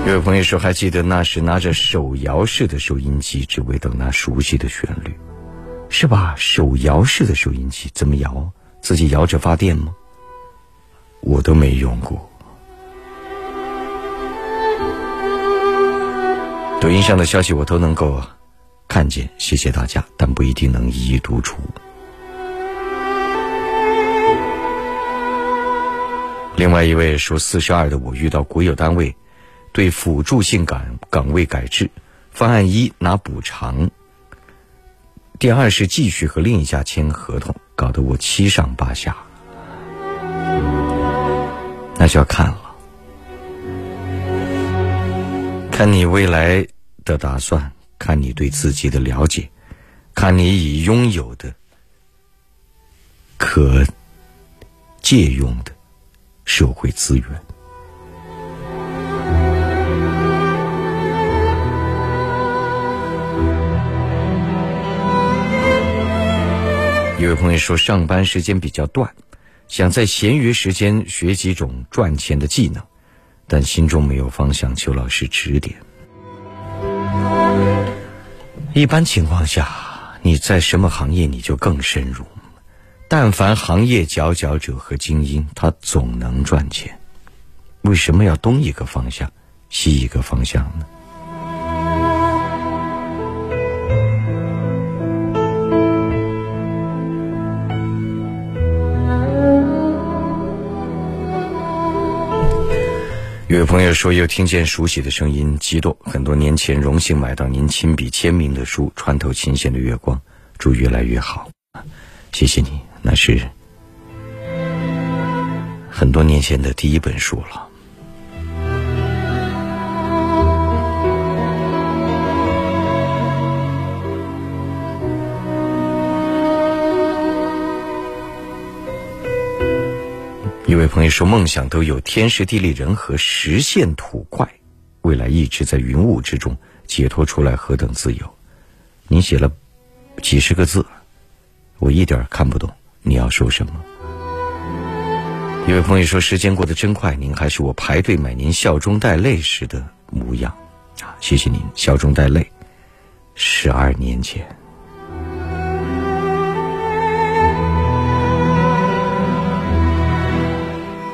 有位朋友说：“还记得那时拿着手摇式的收音机，只为等那熟悉的旋律，是吧？手摇式的收音机怎么摇？自己摇着发电吗？我都没用过。抖音上的消息我都能够看见，谢谢大家，但不一定能一一读出。另外一位说：四十二的我遇到国有单位。”对辅助性岗岗位改制，方案一拿补偿，第二是继续和另一家签合同，搞得我七上八下。那就要看了，看你未来的打算，看你对自己的了解，看你已拥有的可借用的社会资源。有位朋友说，上班时间比较短，想在闲余时间学几种赚钱的技能，但心中没有方向，求老师指点。一般情况下，你在什么行业你就更深入。但凡行业佼佼者和精英，他总能赚钱。为什么要东一个方向，西一个方向呢？有朋友说，又听见熟悉的声音，激动。很多年前，荣幸买到您亲笔签名的书《穿透琴弦的月光》，祝越来越好。谢谢你，那是很多年前的第一本书了。一位朋友说：“梦想都有天时地利人和，实现土块，未来一直在云雾之中解脱出来，何等自由！”你写了几十个字，我一点看不懂你要说什么。一位朋友说：“时间过得真快，您还是我排队买您笑中带泪时的模样。”啊，谢谢您，笑中带泪，十二年前。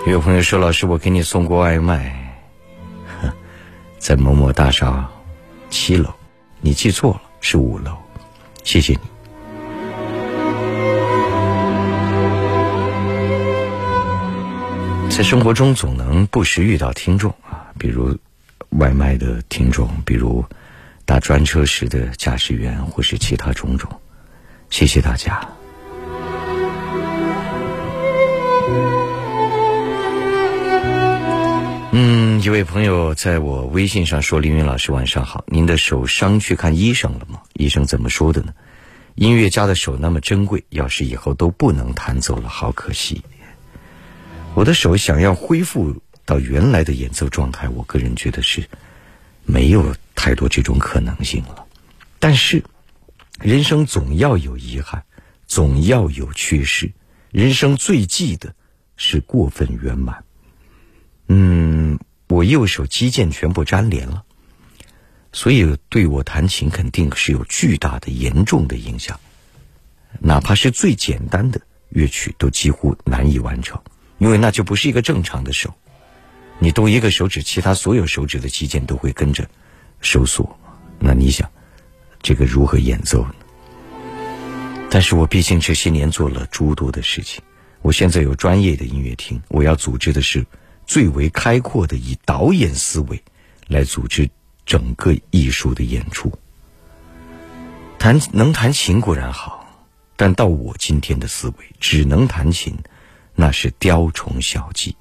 有朋友说：“老师，我给你送过外卖，在某某大厦七楼，你记错了，是五楼。谢谢你。”在生活中总能不时遇到听众啊，比如外卖的听众，比如打专车时的驾驶员，或是其他种种。谢谢大家。嗯，一位朋友在我微信上说：“凌云老师，晚上好，您的手伤去看医生了吗？医生怎么说的呢？音乐家的手那么珍贵，要是以后都不能弹奏了，好可惜。我的手想要恢复到原来的演奏状态，我个人觉得是没有太多这种可能性了。但是，人生总要有遗憾，总要有缺失，人生最忌的是过分圆满。”嗯，我右手肌腱全部粘连了，所以对我弹琴肯定是有巨大的、严重的影响。哪怕是最简单的乐曲，都几乎难以完成，因为那就不是一个正常的手。你动一个手指，其他所有手指的肌腱都会跟着收缩。那你想，这个如何演奏呢？但是我毕竟这些年做了诸多的事情，我现在有专业的音乐厅，我要组织的是最为开阔的以导演思维来组织整个艺术的演出。弹能弹琴固然好，但到我今天的思维，只能弹琴，那是雕虫小技。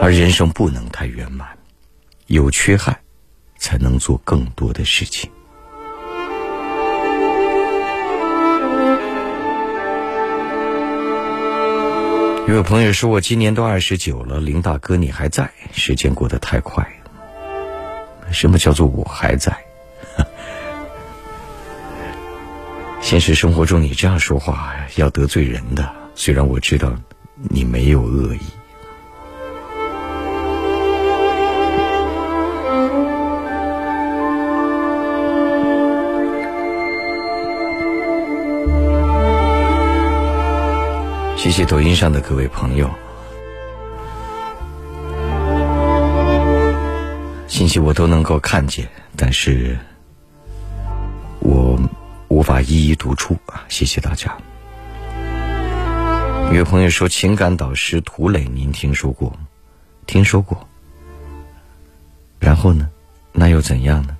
而人生不能太圆满，有缺憾，才能做更多的事情。有朋友说我今年都二十九了，林大哥你还在？时间过得太快。什么叫做我还在？现实生活中你这样说话要得罪人的。虽然我知道你没有恶意。谢谢抖音上的各位朋友，信息我都能够看见，但是我无法一一读出啊！谢谢大家。有朋友说情感导师涂磊，您听说过？听说过。然后呢？那又怎样呢？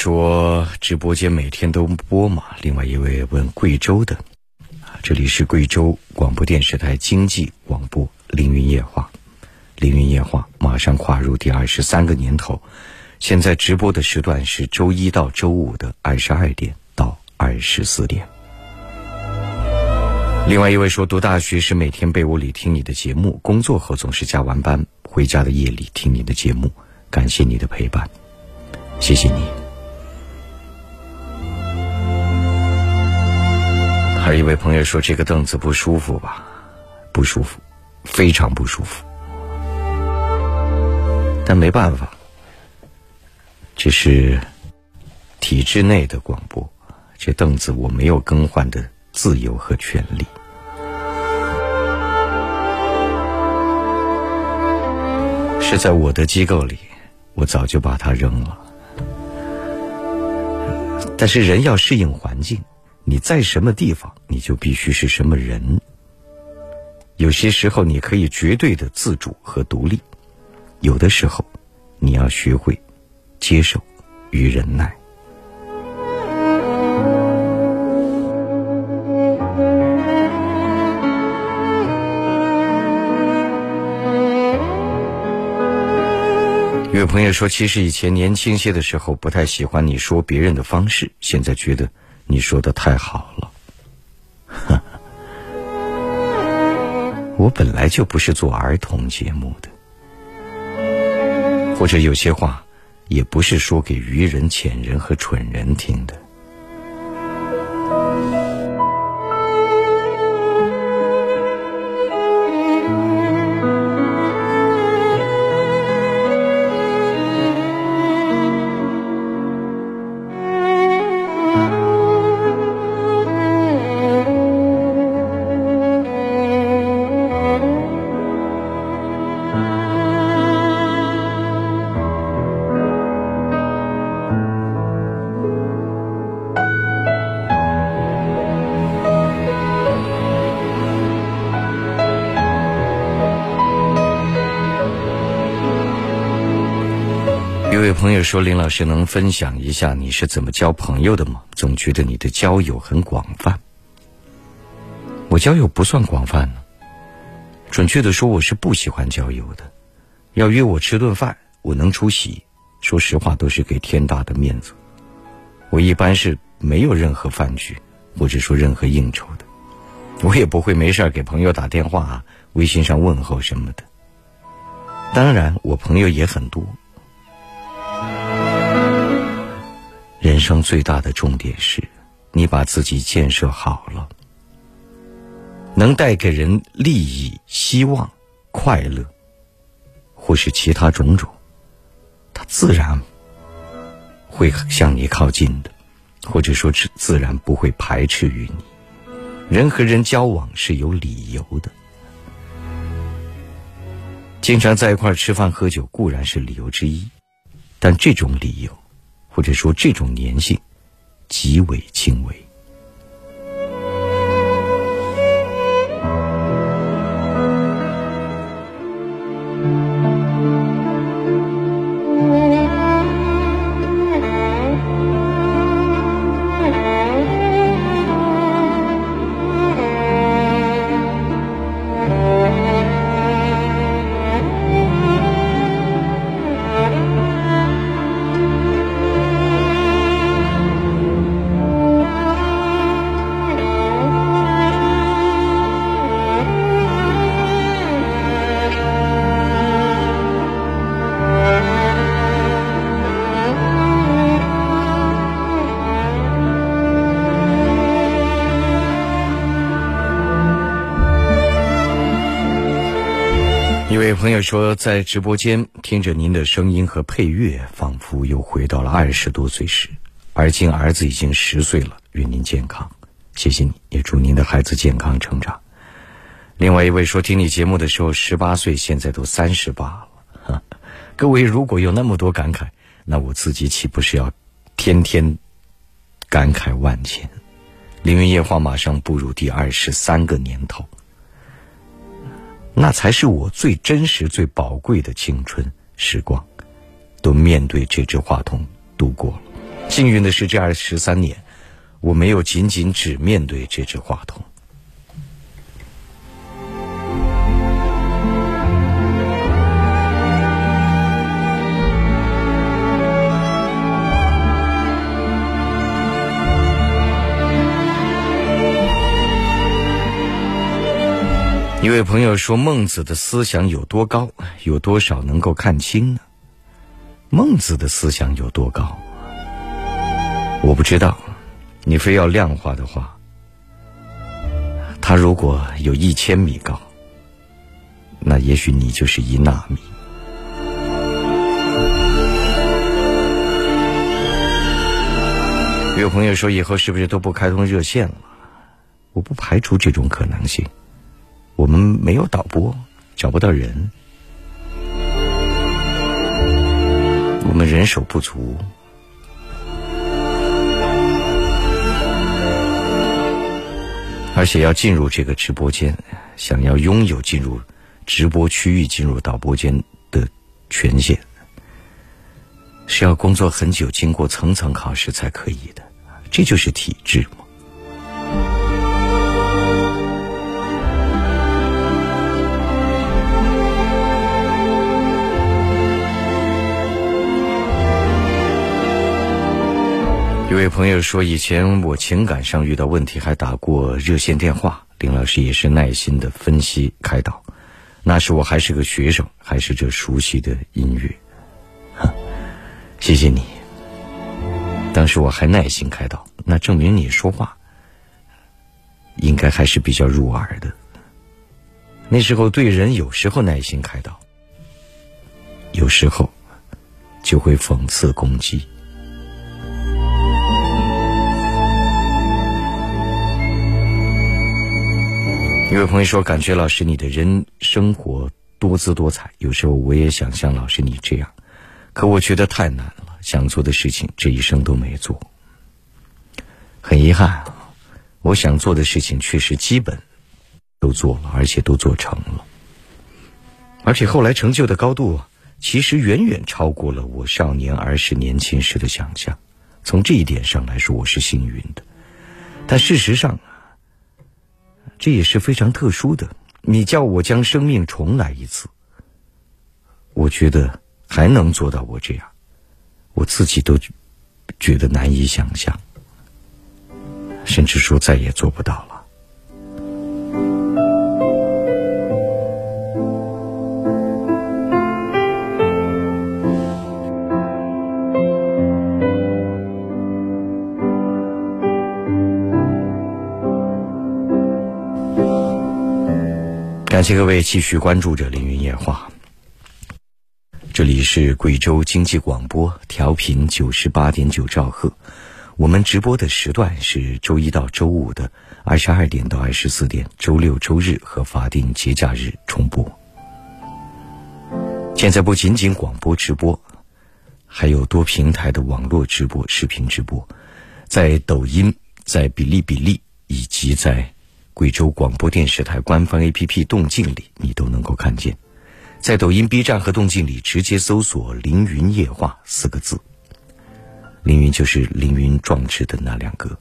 说直播间每天都播嘛？另外一位问贵州的，啊这里是贵州广播电视台经济广播《凌云夜话》，《凌云夜话》马上跨入第二十三个年头，现在直播的时段是周一到周五的二十二点到二十四点。另外一位说读大学时每天被窝里听你的节目，工作后总是加完班回家的夜里听你的节目，感谢你的陪伴，谢谢你。而一位朋友说：“这个凳子不舒服吧？不舒服，非常不舒服。但没办法，这是体制内的广播，这凳子我没有更换的自由和权利。是在我的机构里，我早就把它扔了。但是人要适应环境。”你在什么地方，你就必须是什么人。有些时候，你可以绝对的自主和独立；有的时候，你要学会接受与忍耐。有朋友说，其实以前年轻些的时候，不太喜欢你说别人的方式，现在觉得。你说的太好了，我本来就不是做儿童节目的，或者有些话也不是说给愚人、浅人和蠢人听的。一位朋友说：“林老师，能分享一下你是怎么交朋友的吗？总觉得你的交友很广泛。我交友不算广泛呢，准确的说，我是不喜欢交友的。要约我吃顿饭，我能出席，说实话都是给天大的面子。我一般是没有任何饭局，或者说任何应酬的。我也不会没事给朋友打电话、微信上问候什么的。当然，我朋友也很多。”人生最大的重点是，你把自己建设好了，能带给人利益、希望、快乐，或是其他种种，他自然会向你靠近的，或者说，是自然不会排斥于你。人和人交往是有理由的，经常在一块吃饭喝酒固然是理由之一，但这种理由。或者说，这种粘性极为轻微。说，在直播间听着您的声音和配乐，仿佛又回到了二十多岁时。而今儿子已经十岁了，愿您健康，谢谢你，也祝您的孩子健康成长。另外一位说，听你节目的时候十八岁，现在都三十八了。各位如果有那么多感慨，那我自己岂不是要天天感慨万千？凌云夜话马上步入第二十三个年头。那才是我最真实、最宝贵的青春时光，都面对这支话筒度过了。幸运的是，这二十三年，我没有仅仅只面对这支话筒。一位朋友说：“孟子的思想有多高？有多少能够看清呢？孟子的思想有多高？我不知道。你非要量化的话，他如果有一千米高，那也许你就是一纳米。”有朋友说：“以后是不是都不开通热线了？”我不排除这种可能性。我们没有导播，找不到人，我们人手不足，而且要进入这个直播间，想要拥有进入直播区域、进入导播间的权限，是要工作很久、经过层层考试才可以的，这就是体制嘛。这位朋友说：“以前我情感上遇到问题，还打过热线电话。林老师也是耐心的分析开导。那时我还是个学生，还是这熟悉的音乐。谢谢你。当时我还耐心开导，那证明你说话应该还是比较入耳的。那时候对人有时候耐心开导，有时候就会讽刺攻击。”一位朋友说：“感觉老师你的人生活多姿多彩，有时候我也想像老师你这样，可我觉得太难了。想做的事情这一生都没做，很遗憾啊。我想做的事情确实基本都做了，而且都做成了，而且后来成就的高度其实远远超过了我少年儿时年轻时的想象。从这一点上来说，我是幸运的。但事实上，这也是非常特殊的。你叫我将生命重来一次，我觉得还能做到我这样，我自己都觉得难以想象，甚至说再也做不到了。感谢各位继续关注着凌云夜话。这里是贵州经济广播，调频九十八点九兆赫。我们直播的时段是周一到周五的二十二点到二十四点，周六、周日和法定节假日重播。现在不仅仅广播直播，还有多平台的网络直播、视频直播，在抖音、在哔哩哔哩以及在。贵州广播电视台官方 APP 动静里，你都能够看见。在抖音、B 站和动静里直接搜索“凌云夜话”四个字，凌云就是凌云壮志的那两个。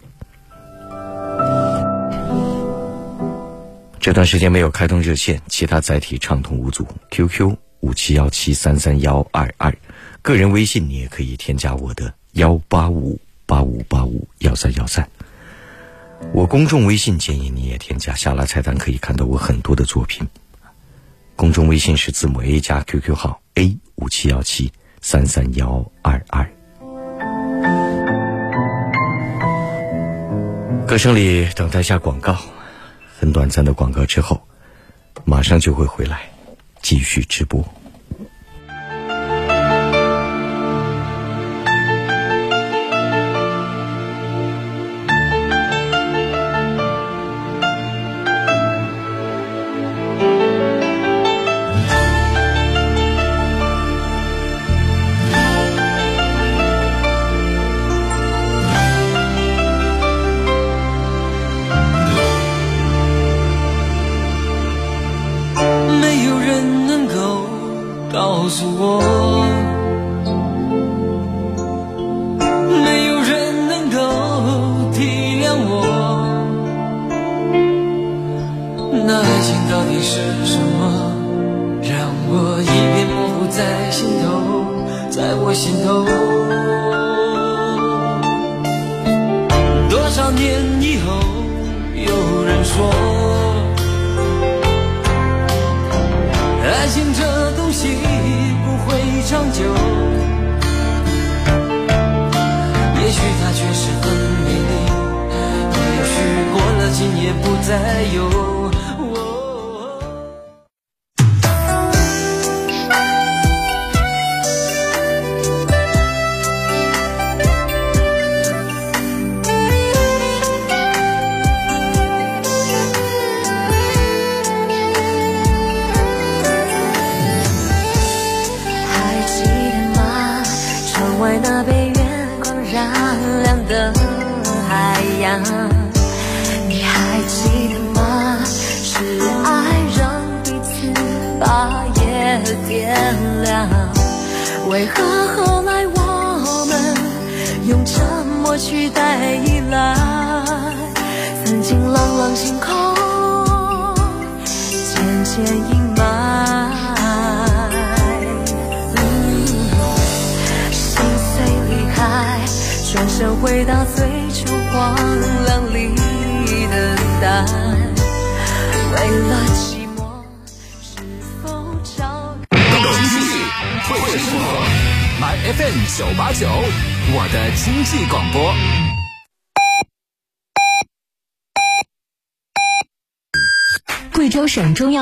这段时间没有开通热线，其他载体畅通无阻。QQ 五七幺七三三幺二二，个人微信你也可以添加我的幺八五八五八五幺三幺三。我公众微信建议你也添加，下拉菜单可以看到我很多的作品。公众微信是字母 A 加 QQ 号 A 五七幺七三三幺二二。歌声里等待下广告，很短暂的广告之后，马上就会回来继续直播。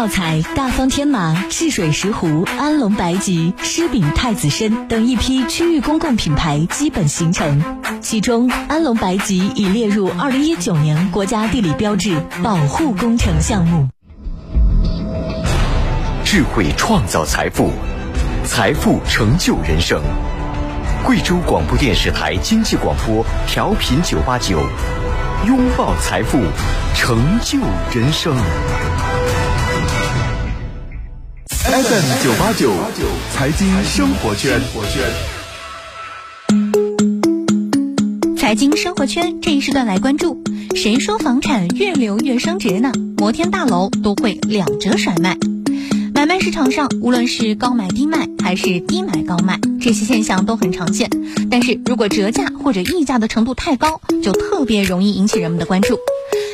药材大方天马、赤水石斛、安龙白及、狮饼太子参等一批区域公共品牌基本形成，其中安龙白及已列入二零一九年国家地理标志保护工程项目。智慧创造财富，财富成就人生。贵州广播电视台经济广播调频九八九，拥抱财富，成就人生。FM 九八九财经生活圈。财经生活圈这一时段来关注：谁说房产越留越升值呢？摩天大楼都会两折甩卖。买卖市场上，无论是高买低卖还是低买高卖，这些现象都很常见。但是如果折价或者溢价的程度太高，就特别容易引起人们的关注。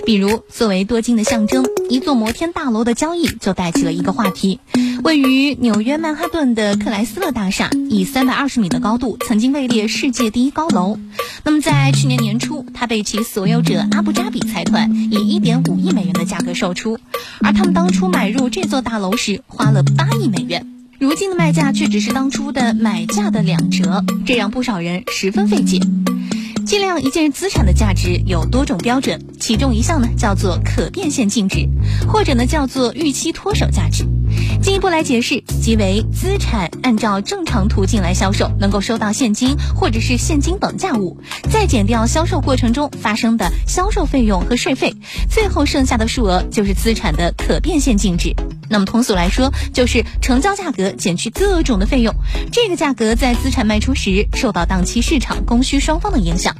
比如，作为多金的象征，一座摩天大楼的交易就带起了一个话题。位于纽约曼哈顿的克莱斯勒大厦，以三百二十米的高度，曾经位列世界第一高楼。那么，在去年年初，它被其所有者阿布扎比财团以一点五亿美元的价格售出，而他们当初买入这座大楼时花了八亿美元。如今的卖价却只是当初的买价的两折，这让不少人十分费解。计量一件资产的价值有多种标准，其中一项呢叫做可变现净值，或者呢叫做预期脱手价值。进一步来解释，即为资产按照正常途径来销售，能够收到现金或者是现金等价物，再减掉销售过程中发生的销售费用和税费，最后剩下的数额就是资产的可变现净值。那么通俗来说，就是成交价格减去各种的费用，这个价格在资产卖出时受到当期市场供需双方的影响。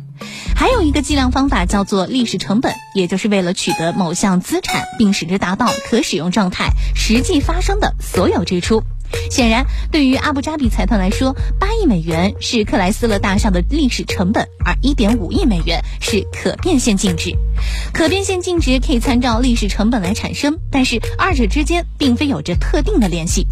还有一个计量方法叫做历史成本，也就是为了取得某项资产并使之达到可使用状态，实际发生的所有支出。显然，对于阿布扎比财团来说，八亿美元是克莱斯勒大厦的历史成本，而一点五亿美元是可变现净值。可变现净值可以参照历史成本来产生，但是二者之间并非有着特定的联系。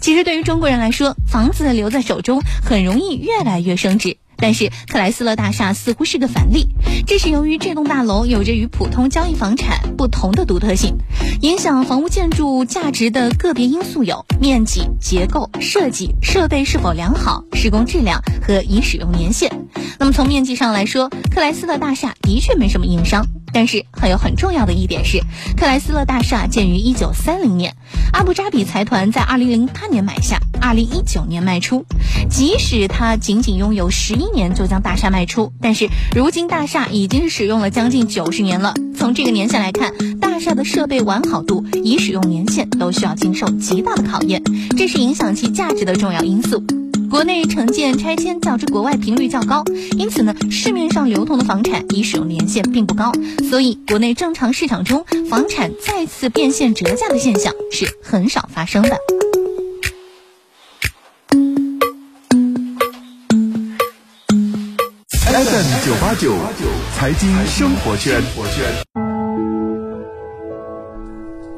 其实，对于中国人来说，房子留在手中很容易越来越升值。但是克莱斯勒大厦似乎是个反例，这是由于这栋大楼有着与普通交易房产不同的独特性。影响房屋建筑价值的个别因素有面积、结构、设计、设备是否良好、施工质量和已使用年限。那么从面积上来说，克莱斯勒大厦的确没什么硬伤。但是还有很重要的一点是，克莱斯勒大厦建于一九三零年，阿布扎比财团在二零零八年买下，二零一九年卖出。即使他仅仅拥有十一年就将大厦卖出，但是如今大厦已经使用了将近九十年了。从这个年限来看，大厦的设备完好度、已使用年限都需要经受极大的考验，这是影响其价值的重要因素。国内城建拆迁较之国外频率较高，因此呢，市面上流通的房产已使用年限并不高，所以国内正常市场中房产再次变现折价的现象是很少发生的。FM 九八九财经生活圈，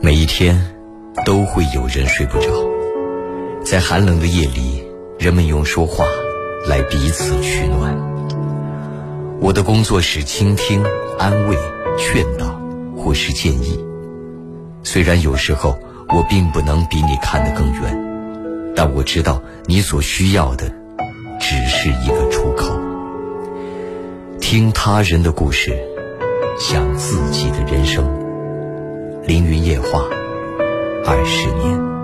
每一天都会有人睡不着，在寒冷的夜里。人们用说话来彼此取暖。我的工作是倾听、安慰、劝导，或是建议。虽然有时候我并不能比你看得更远，但我知道你所需要的只是一个出口。听他人的故事，想自己的人生。凌云夜话，二十年。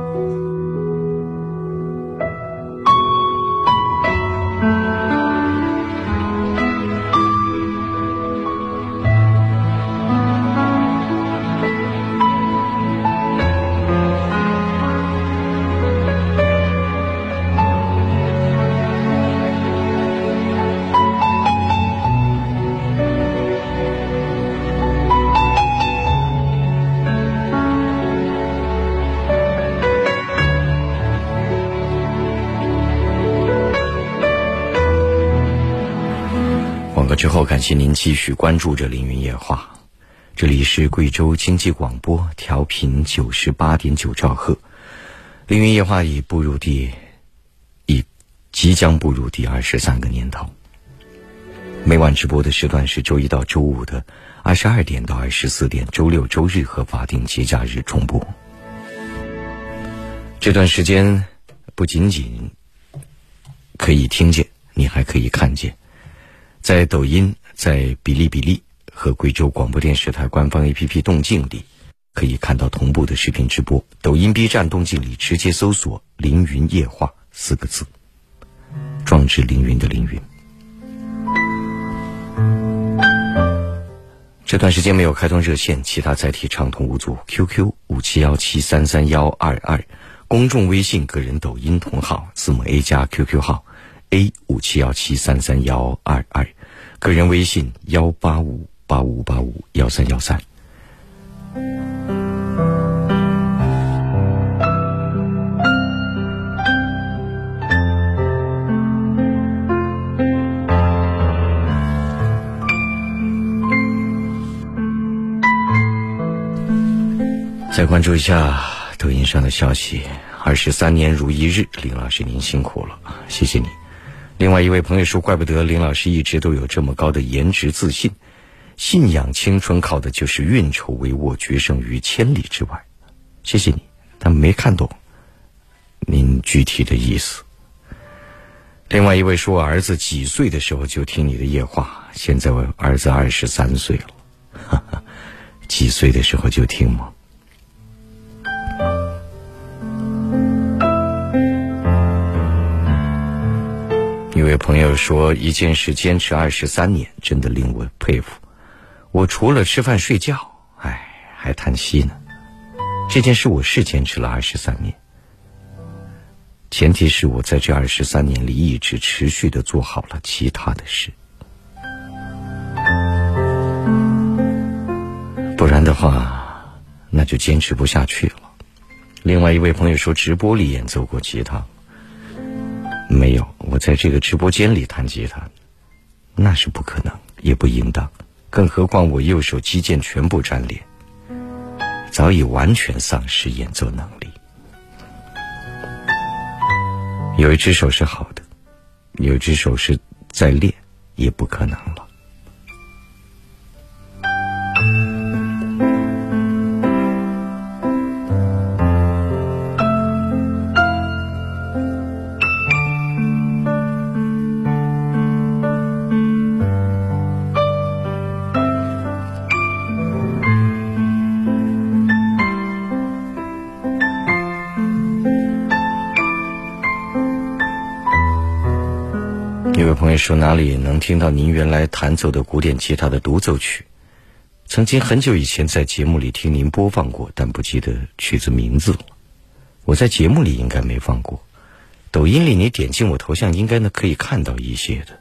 之后，感谢您继续关注着《凌云夜话》，这里是贵州经济广播，调频九十八点九兆赫，《凌云夜话》已步入第，已即将步入第二十三个年头。每晚直播的时段是周一到周五的二十二点到二十四点，周六、周日和法定节假日重播。这段时间不仅仅可以听见，你还可以看见。在抖音、在哔哩哔哩和贵州广播电视台官方 APP 动静里，可以看到同步的视频直播。抖音、B 站动静里直接搜索“凌云夜话”四个字，壮志凌云的凌云。这段时间没有开通热线，其他载体畅通无阻。QQ 五七幺七三三幺二二。公众微信、个人抖音同号字母 A 加 QQ 号 A 五七幺七三三幺二二，个人微信幺八五八五八五幺三幺三。再关注一下抖音上的消息。二十三年如一日，林老师您辛苦了，谢谢你。另外一位朋友说，怪不得林老师一直都有这么高的颜值自信，信仰青春靠的就是运筹帷幄，决胜于千里之外。谢谢你，但没看懂您具体的意思。另外一位说，儿子几岁的时候就听你的夜话，现在我儿子二十三岁了，哈哈，几岁的时候就听吗？一位朋友说：“一件事坚持二十三年，真的令我佩服。我除了吃饭睡觉，哎，还叹息呢。这件事我是坚持了二十三年，前提是我在这二十三年里一直持续的做好了其他的事，不然的话，那就坚持不下去了。”另外一位朋友说：“直播里演奏过吉他。”没有，我在这个直播间里弹吉他，那是不可能，也不应当。更何况我右手肌腱全部粘连，早已完全丧失演奏能力。有一只手是好的，有一只手是在练，也不可能了。说哪里能听到您原来弹奏的古典吉他的独奏曲？曾经很久以前在节目里听您播放过，但不记得曲子名字了。我在节目里应该没放过，抖音里你点进我头像应该呢可以看到一些的。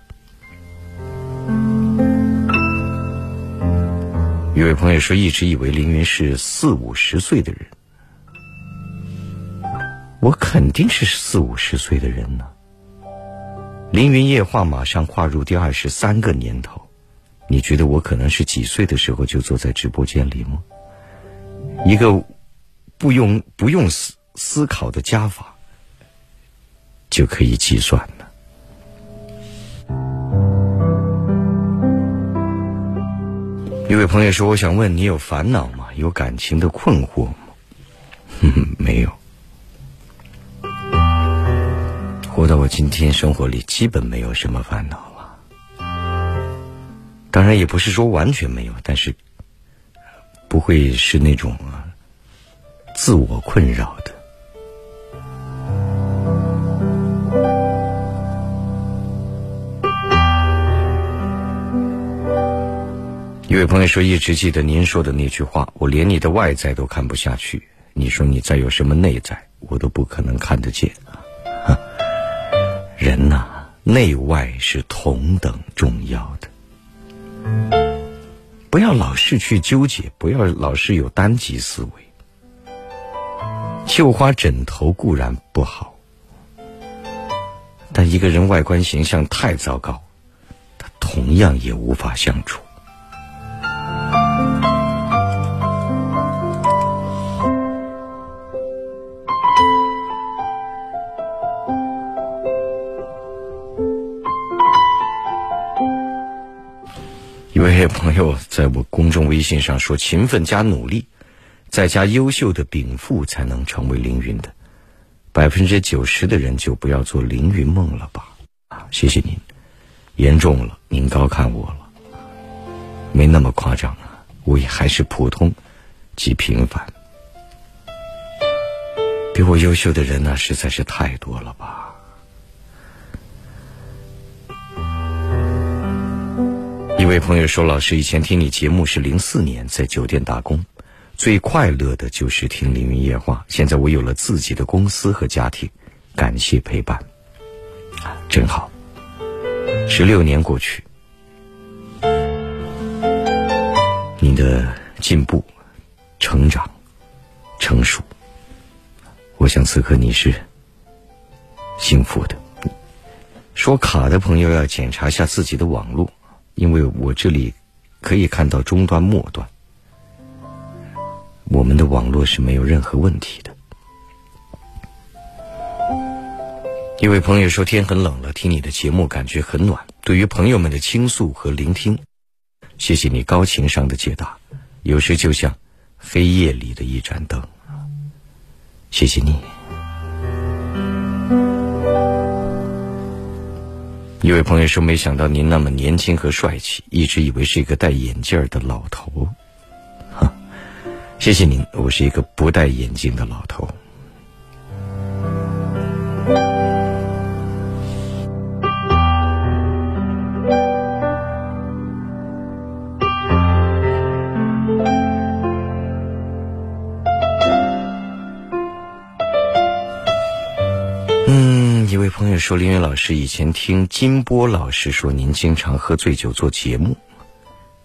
有位朋友说，一直以为凌云是四五十岁的人，我肯定是四五十岁的人呢。凌云夜话马上跨入第二十三个年头，你觉得我可能是几岁的时候就坐在直播间里吗？一个不用不用思思考的加法就可以计算了。一位朋友说：“我想问你，有烦恼吗？有感情的困惑吗？”哼哼，没有。活到我今天，生活里基本没有什么烦恼了。当然，也不是说完全没有，但是不会是那种自我困扰的。一位朋友说：“一直记得您说的那句话，我连你的外在都看不下去。你说你再有什么内在，我都不可能看得见。”人呐，内外是同等重要的，不要老是去纠结，不要老是有单极思维。绣花枕头固然不好，但一个人外观形象太糟糕，他同样也无法相处。这位朋友在我公众微信上说：“勤奋加努力，再加优秀的禀赋，才能成为凌云的。百分之九十的人就不要做凌云梦了吧。”啊，谢谢您，严重了，您高看我了，没那么夸张啊，我也还是普通，极平凡。比我优秀的人呢，实在是太多了吧。位朋友说：“老师，以前听你节目是零四年在酒店打工，最快乐的就是听凌云夜话。现在我有了自己的公司和家庭，感谢陪伴，真好。十六年过去，你的进步、成长、成熟，我想此刻你是幸福的。说卡的朋友要检查一下自己的网络，因为我这里可以看到终端、末端，我们的网络是没有任何问题的。一位朋友说天很冷了，听你的节目感觉很暖。对于朋友们的倾诉和聆听，谢谢你高情商的解答，有时就像黑夜里的一盏灯。谢谢你。一位朋友说：“没想到您那么年轻和帅气，一直以为是一个戴眼镜的老头。”哈，谢谢您，我是一个不戴眼镜的老头。一位朋友说，林云老师以前听金波老师说，您经常喝醉酒做节目。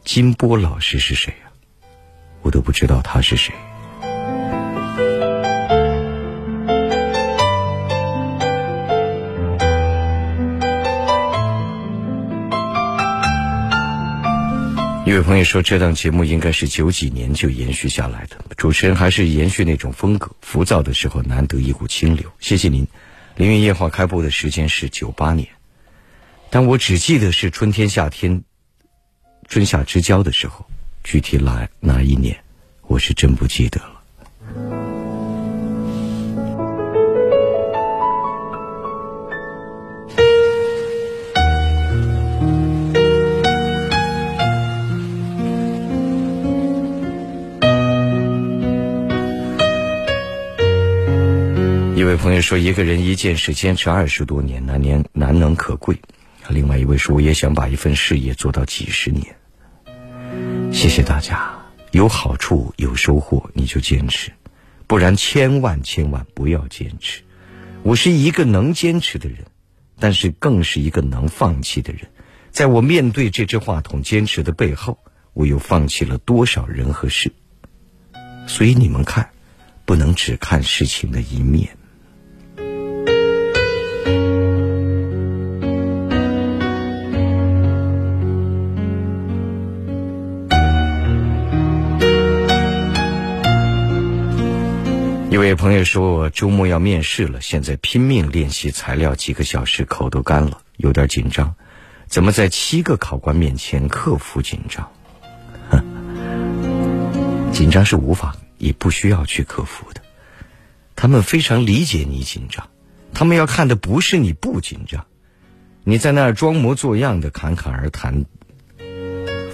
金波老师是谁啊？我都不知道他是谁。一位朋友说，这档节目应该是九几年就延续下来的，主持人还是延续那种风格，浮躁的时候难得一股清流。谢谢您。凌云夜话开播的时间是九八年，但我只记得是春天、夏天、春夏之交的时候，具体哪哪一年，我是真不记得了。位朋友说：“一个人一件事坚持二十多年，难年难能可贵。”另外一位说：“我也想把一份事业做到几十年。”谢谢大家，有好处有收获你就坚持，不然千万千万不要坚持。我是一个能坚持的人，但是更是一个能放弃的人。在我面对这只话筒坚持的背后，我又放弃了多少人和事。所以你们看，不能只看事情的一面。这位朋友说：“我周末要面试了，现在拼命练习材料，几个小时口都干了，有点紧张。怎么在七个考官面前克服紧张？紧张是无法也不需要去克服的。他们非常理解你紧张，他们要看的不是你不紧张，你在那儿装模作样的侃侃而谈，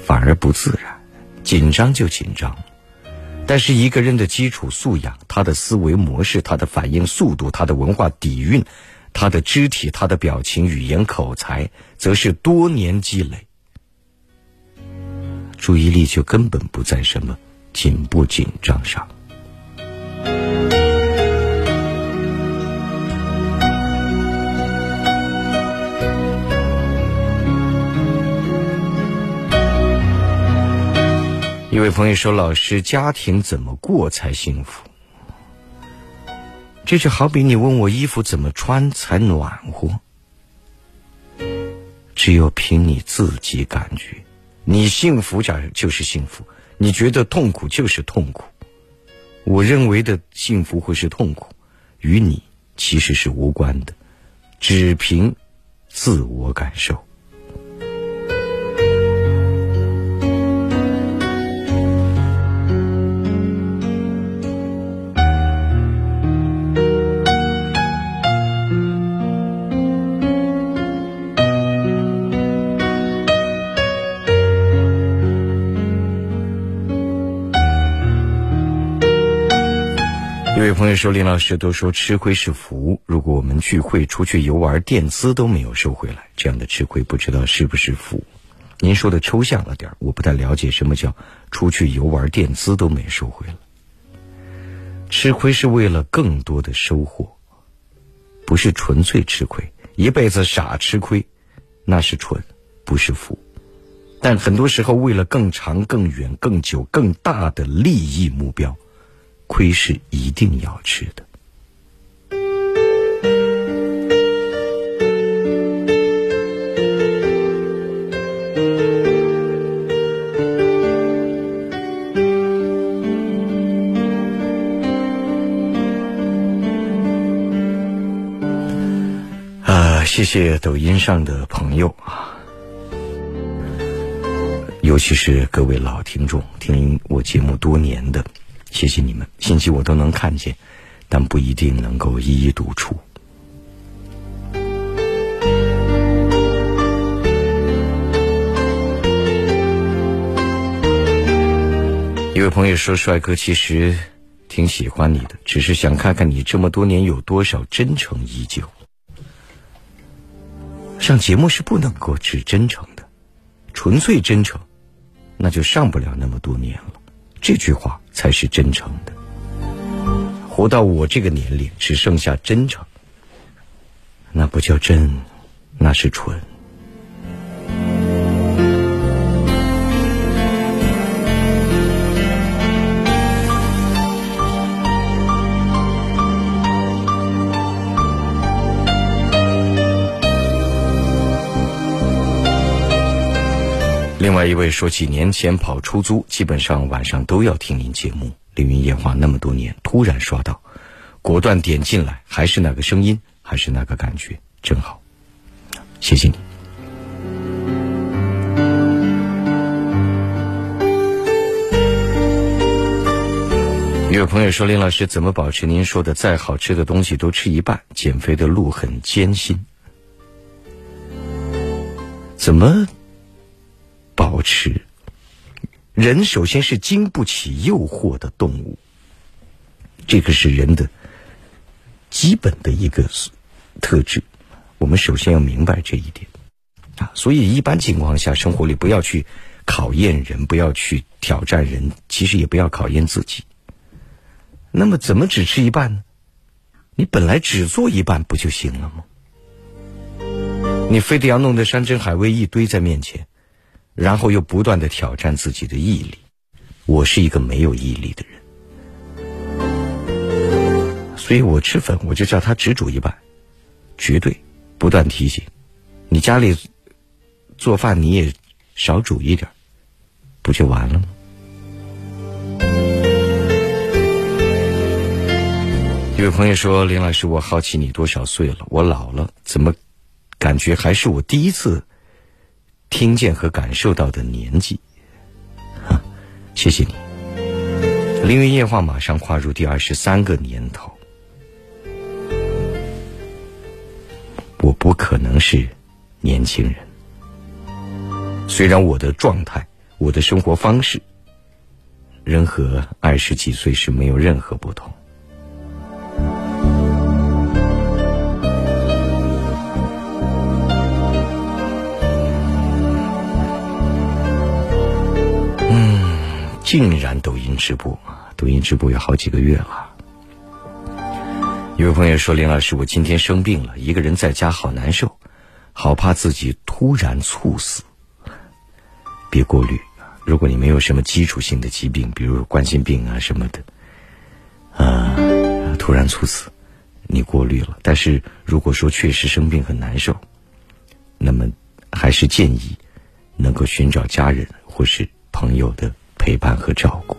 反而不自然。紧张就紧张。”但是一个人的基础素养，他的思维模式，他的反应速度，他的文化底蕴，他的肢体，他的表情、语言、口才，则是多年积累。注意力就根本不在什么紧不紧张上。一位朋友说：“老师，家庭怎么过才幸福？”这就好比你问我衣服怎么穿才暖和，只有凭你自己感觉。你幸福着就是幸福，你觉得痛苦就是痛苦。我认为的幸福或是痛苦，与你其实是无关的，只凭自我感受。朋友说：“林老师都说吃亏是福，如果我们聚会出去游玩，垫资都没有收回来，这样的吃亏不知道是不是福？您说的抽象了点我不太了解什么叫出去游玩垫资都没收回来。吃亏是为了更多的收获，不是纯粹吃亏。一辈子傻吃亏，那是蠢，不是福。但很多时候，为了更长、更远、更久、更大的利益目标，亏是一定要吃的。啊，谢谢抖音上的朋友啊，尤其是各位老听众，听我节目多年的，谢谢你们，信息我都能看见，但不一定能够一一读出。一位朋友说：“帅哥，其实挺喜欢你的，只是想看看你这么多年有多少真诚依旧。上节目是不能够只真诚的，纯粹真诚，那就上不了那么多年了。这句话才是真诚的。活到我这个年龄，只剩下真诚，那不叫真，那是蠢。”另外一位说，几年前跑出租，基本上晚上都要听您节目。凌云夜话那么多年，突然刷到，果断点进来，还是那个声音，还是那个感觉，真好，谢谢你。有朋友说，林老师怎么保持您说的再好吃的东西都吃一半？减肥的路很艰辛，怎么？保持人首先是经不起诱惑的动物，这个是人的基本的一个特质。我们首先要明白这一点啊，所以一般情况下，生活里不要去考验人，不要去挑战人，其实也不要考验自己。那么，怎么只吃一半呢？你本来只做一半不就行了吗？你非得要弄得山珍海味一堆在面前？然后又不断的挑战自己的毅力，我是一个没有毅力的人，所以我吃粉我就叫他只煮一半，绝对不断提醒，你家里做饭你也少煮一点，不就完了吗？有位朋友说：“林老师，我好奇你多少岁了？我老了，怎么感觉还是我第一次？”听见和感受到的年纪，谢谢你。凌云夜话马上跨入第二十三个年头，我不可能是年轻人。虽然我的状态、我的生活方式，仍和二十几岁时没有任何不同。竟然抖音直播，抖音直播有好几个月了。有位朋友说：“林老师，我今天生病了，一个人在家好难受，好怕自己突然猝死。别过虑，如果你没有什么基础性的疾病，比如冠心病啊什么的，啊，突然猝死，你过虑了。但是如果说确实生病很难受，那么还是建议能够寻找家人或是朋友的。”陪伴和照顾。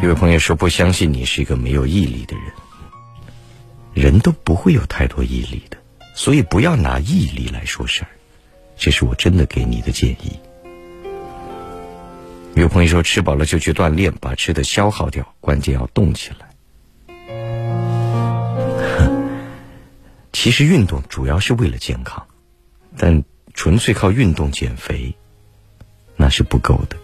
有位朋友说：“不相信你是一个没有毅力的人，人都不会有太多毅力的，所以不要拿毅力来说事儿。”这是我真的给你的建议。有朋友说：“吃饱了就去锻炼，把吃的消耗掉，关键要动起来。”其实运动主要是为了健康，但纯粹靠运动减肥，那是不够的。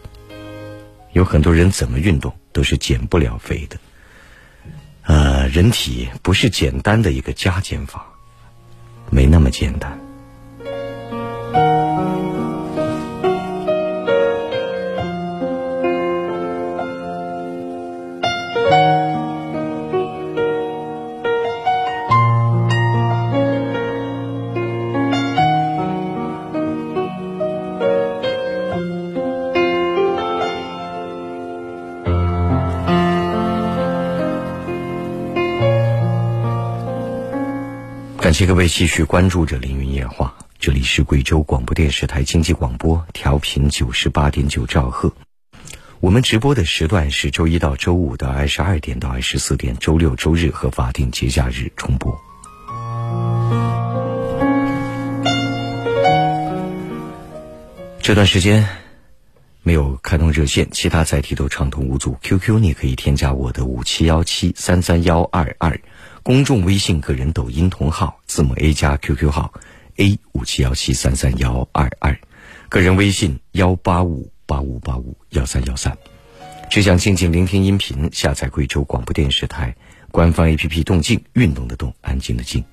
有很多人怎么运动都是减不了肥的。呃，人体不是简单的一个加减法，没那么简单。感谢各位继续关注着《凌云夜话》，这里是贵州广播电视台经济广播，调频九十八点九兆赫。我们直播的时段是周一到周五的二十二点到二十四点，周六、周日和法定节假日重播。这段时间没有开通热线，其他载体都畅通无阻。QQ 你可以添加我的五七幺七三三幺二二，公众微信、个人抖音同号字母 A 加 QQ 号 A 五七幺七三三幺二二，个人微信幺八五八五八五幺三幺三。只想静静聆听音频，下载贵州广播电视台官方 APP“ 动静”，运动的动，安静的静。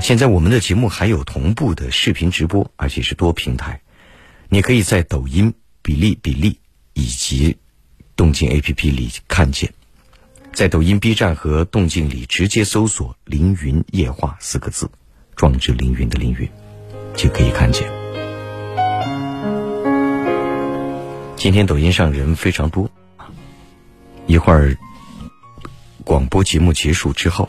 现在我们的节目还有同步的视频直播，而且是多平台。你可以在抖音、比例比例以及动静 APP 里看见，在抖音、B 站和动静里直接搜索“凌云夜话”四个字，壮志凌云的凌云，就可以看见。今天抖音上人非常多，一会儿广播节目结束之后。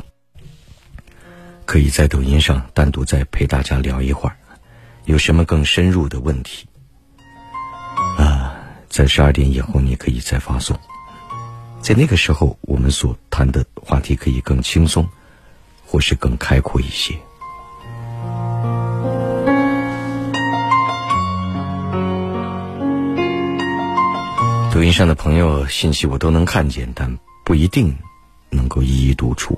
可以在抖音上单独再陪大家聊一会儿，有什么更深入的问题？在十二点以后你可以再发送，在那个时候我们所谈的话题可以更轻松，或是更开阔一些。抖音上的朋友信息我都能看见，但不一定能够一一读出。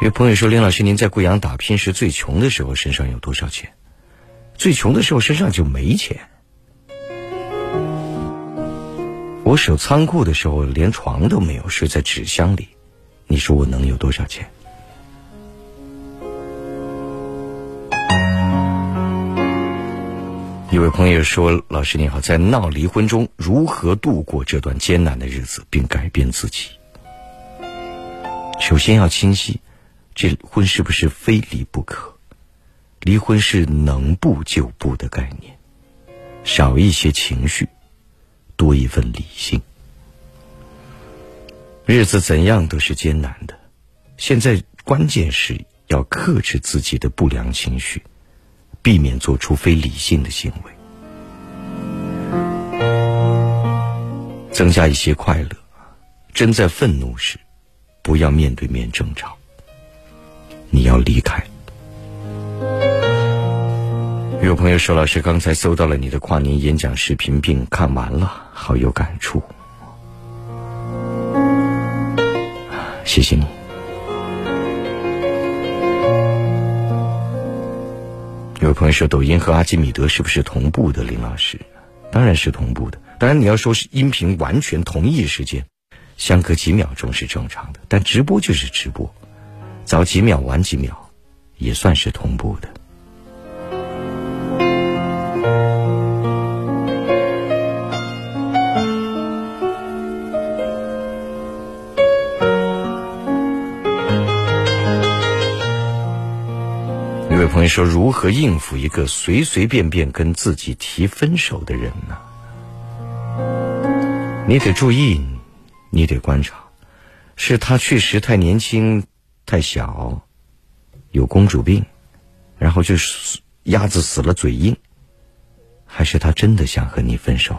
有朋友说：“林老师，您在贵阳打拼时最穷的时候，身上有多少钱？最穷的时候身上就没钱。我守仓库的时候连床都没有，睡在纸箱里。你说我能有多少钱？”一位朋友说：“老师你好，在闹离婚中如何度过这段艰难的日子，并改变自己？首先要清晰。”这婚是不是非离不可？离婚是能不就不的概念，少一些情绪，多一份理性。日子怎样都是艰难的，现在关键是要克制自己的不良情绪，避免做出非理性的行为，增加一些快乐。真在愤怒时，不要面对面争吵。你要离开。有朋友说：“老师，刚才搜到了你的跨年演讲视频，并看完了，好有感触。”谢谢你。有朋友说：“抖音和阿基米德是不是同步的？”林老师，当然是同步的。当然，你要说是音频完全同一时间，相隔几秒钟是正常的，但直播就是直播。早几秒晚几秒，也算是同步的。你说：“如何应付一个随随便便跟自己提分手的人呢？”你得注意，你得观察，是他确实太年轻。太小，有公主病，然后就是鸭子死了嘴硬，还是他真的想和你分手？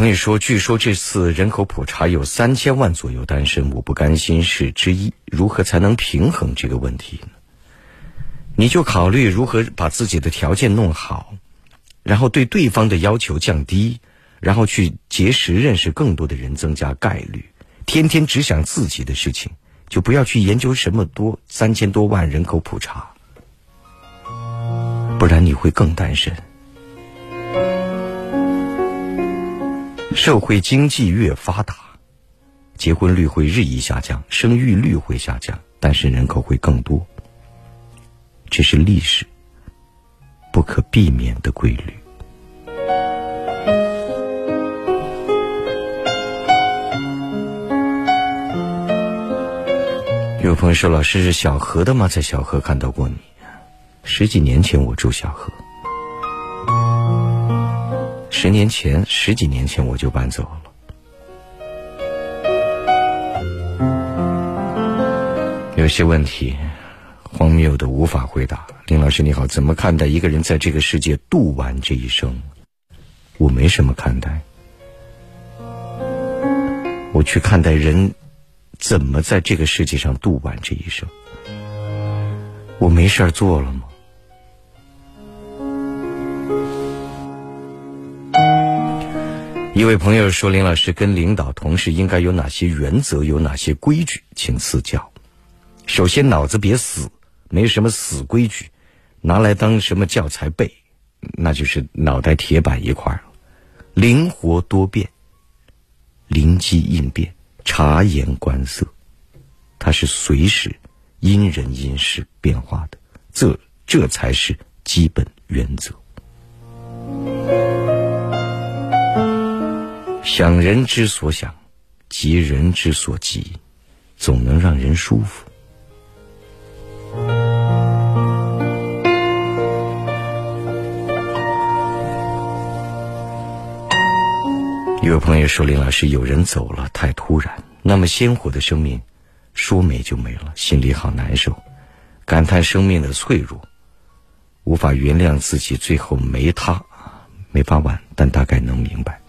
朋友说：“据说这次人口普查有三千万左右单身，我不甘心是之一。如何才能平衡这个问题呢？你就考虑如何把自己的条件弄好，然后对对方的要求降低，然后去结识、认识更多的人，增加概率。天天只想自己的事情，就不要去研究什么多三千多万人口普查，不然你会更单身。”社会经济越发达，结婚率会日益下降，生育率会下降，但是人口会更多。这是历史不可避免的规律。有朋友说：“老师是小河的吗？在小河看到过你。十几年前我住小河，十年前、十几年前我就搬走了。有些问题荒谬的无法回答。林老师你好，怎么看待一个人在这个世界度完这一生？我没什么看待，我去看待人。”怎么在这个世界上度完这一生？我没事儿做了吗？一位朋友说：“林老师跟领导、同事应该有哪些原则？有哪些规矩？请赐教。首先，脑子别死，没什么死规矩，拿来当什么教材背，那就是脑袋铁板一块了。灵活多变，灵机应变。”察言观色，它是随时因人因事变化的，这这才是基本原则。想人之所想，急人之所急，总能让人舒服。一位朋友说：“林老师，有人走了，太突然。那么鲜活的生命，说没就没了，心里好难受，感叹生命的脆弱，无法原谅自己最后没他，没法挽。但大概能明白。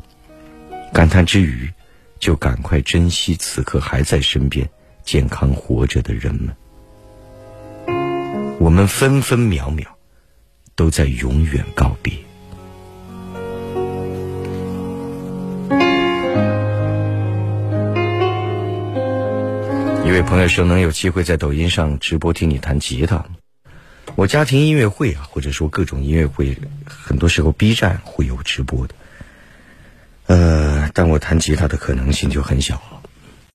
感叹之余，就赶快珍惜此刻还在身边、健康活着的人们。我们分分秒秒，都在永远告别。”一位朋友说：“能有机会在抖音上直播听你弹吉他，我家庭音乐会啊，或者说各种音乐会，很多时候 B 站会有直播的。呃，但我弹吉他的可能性就很小了。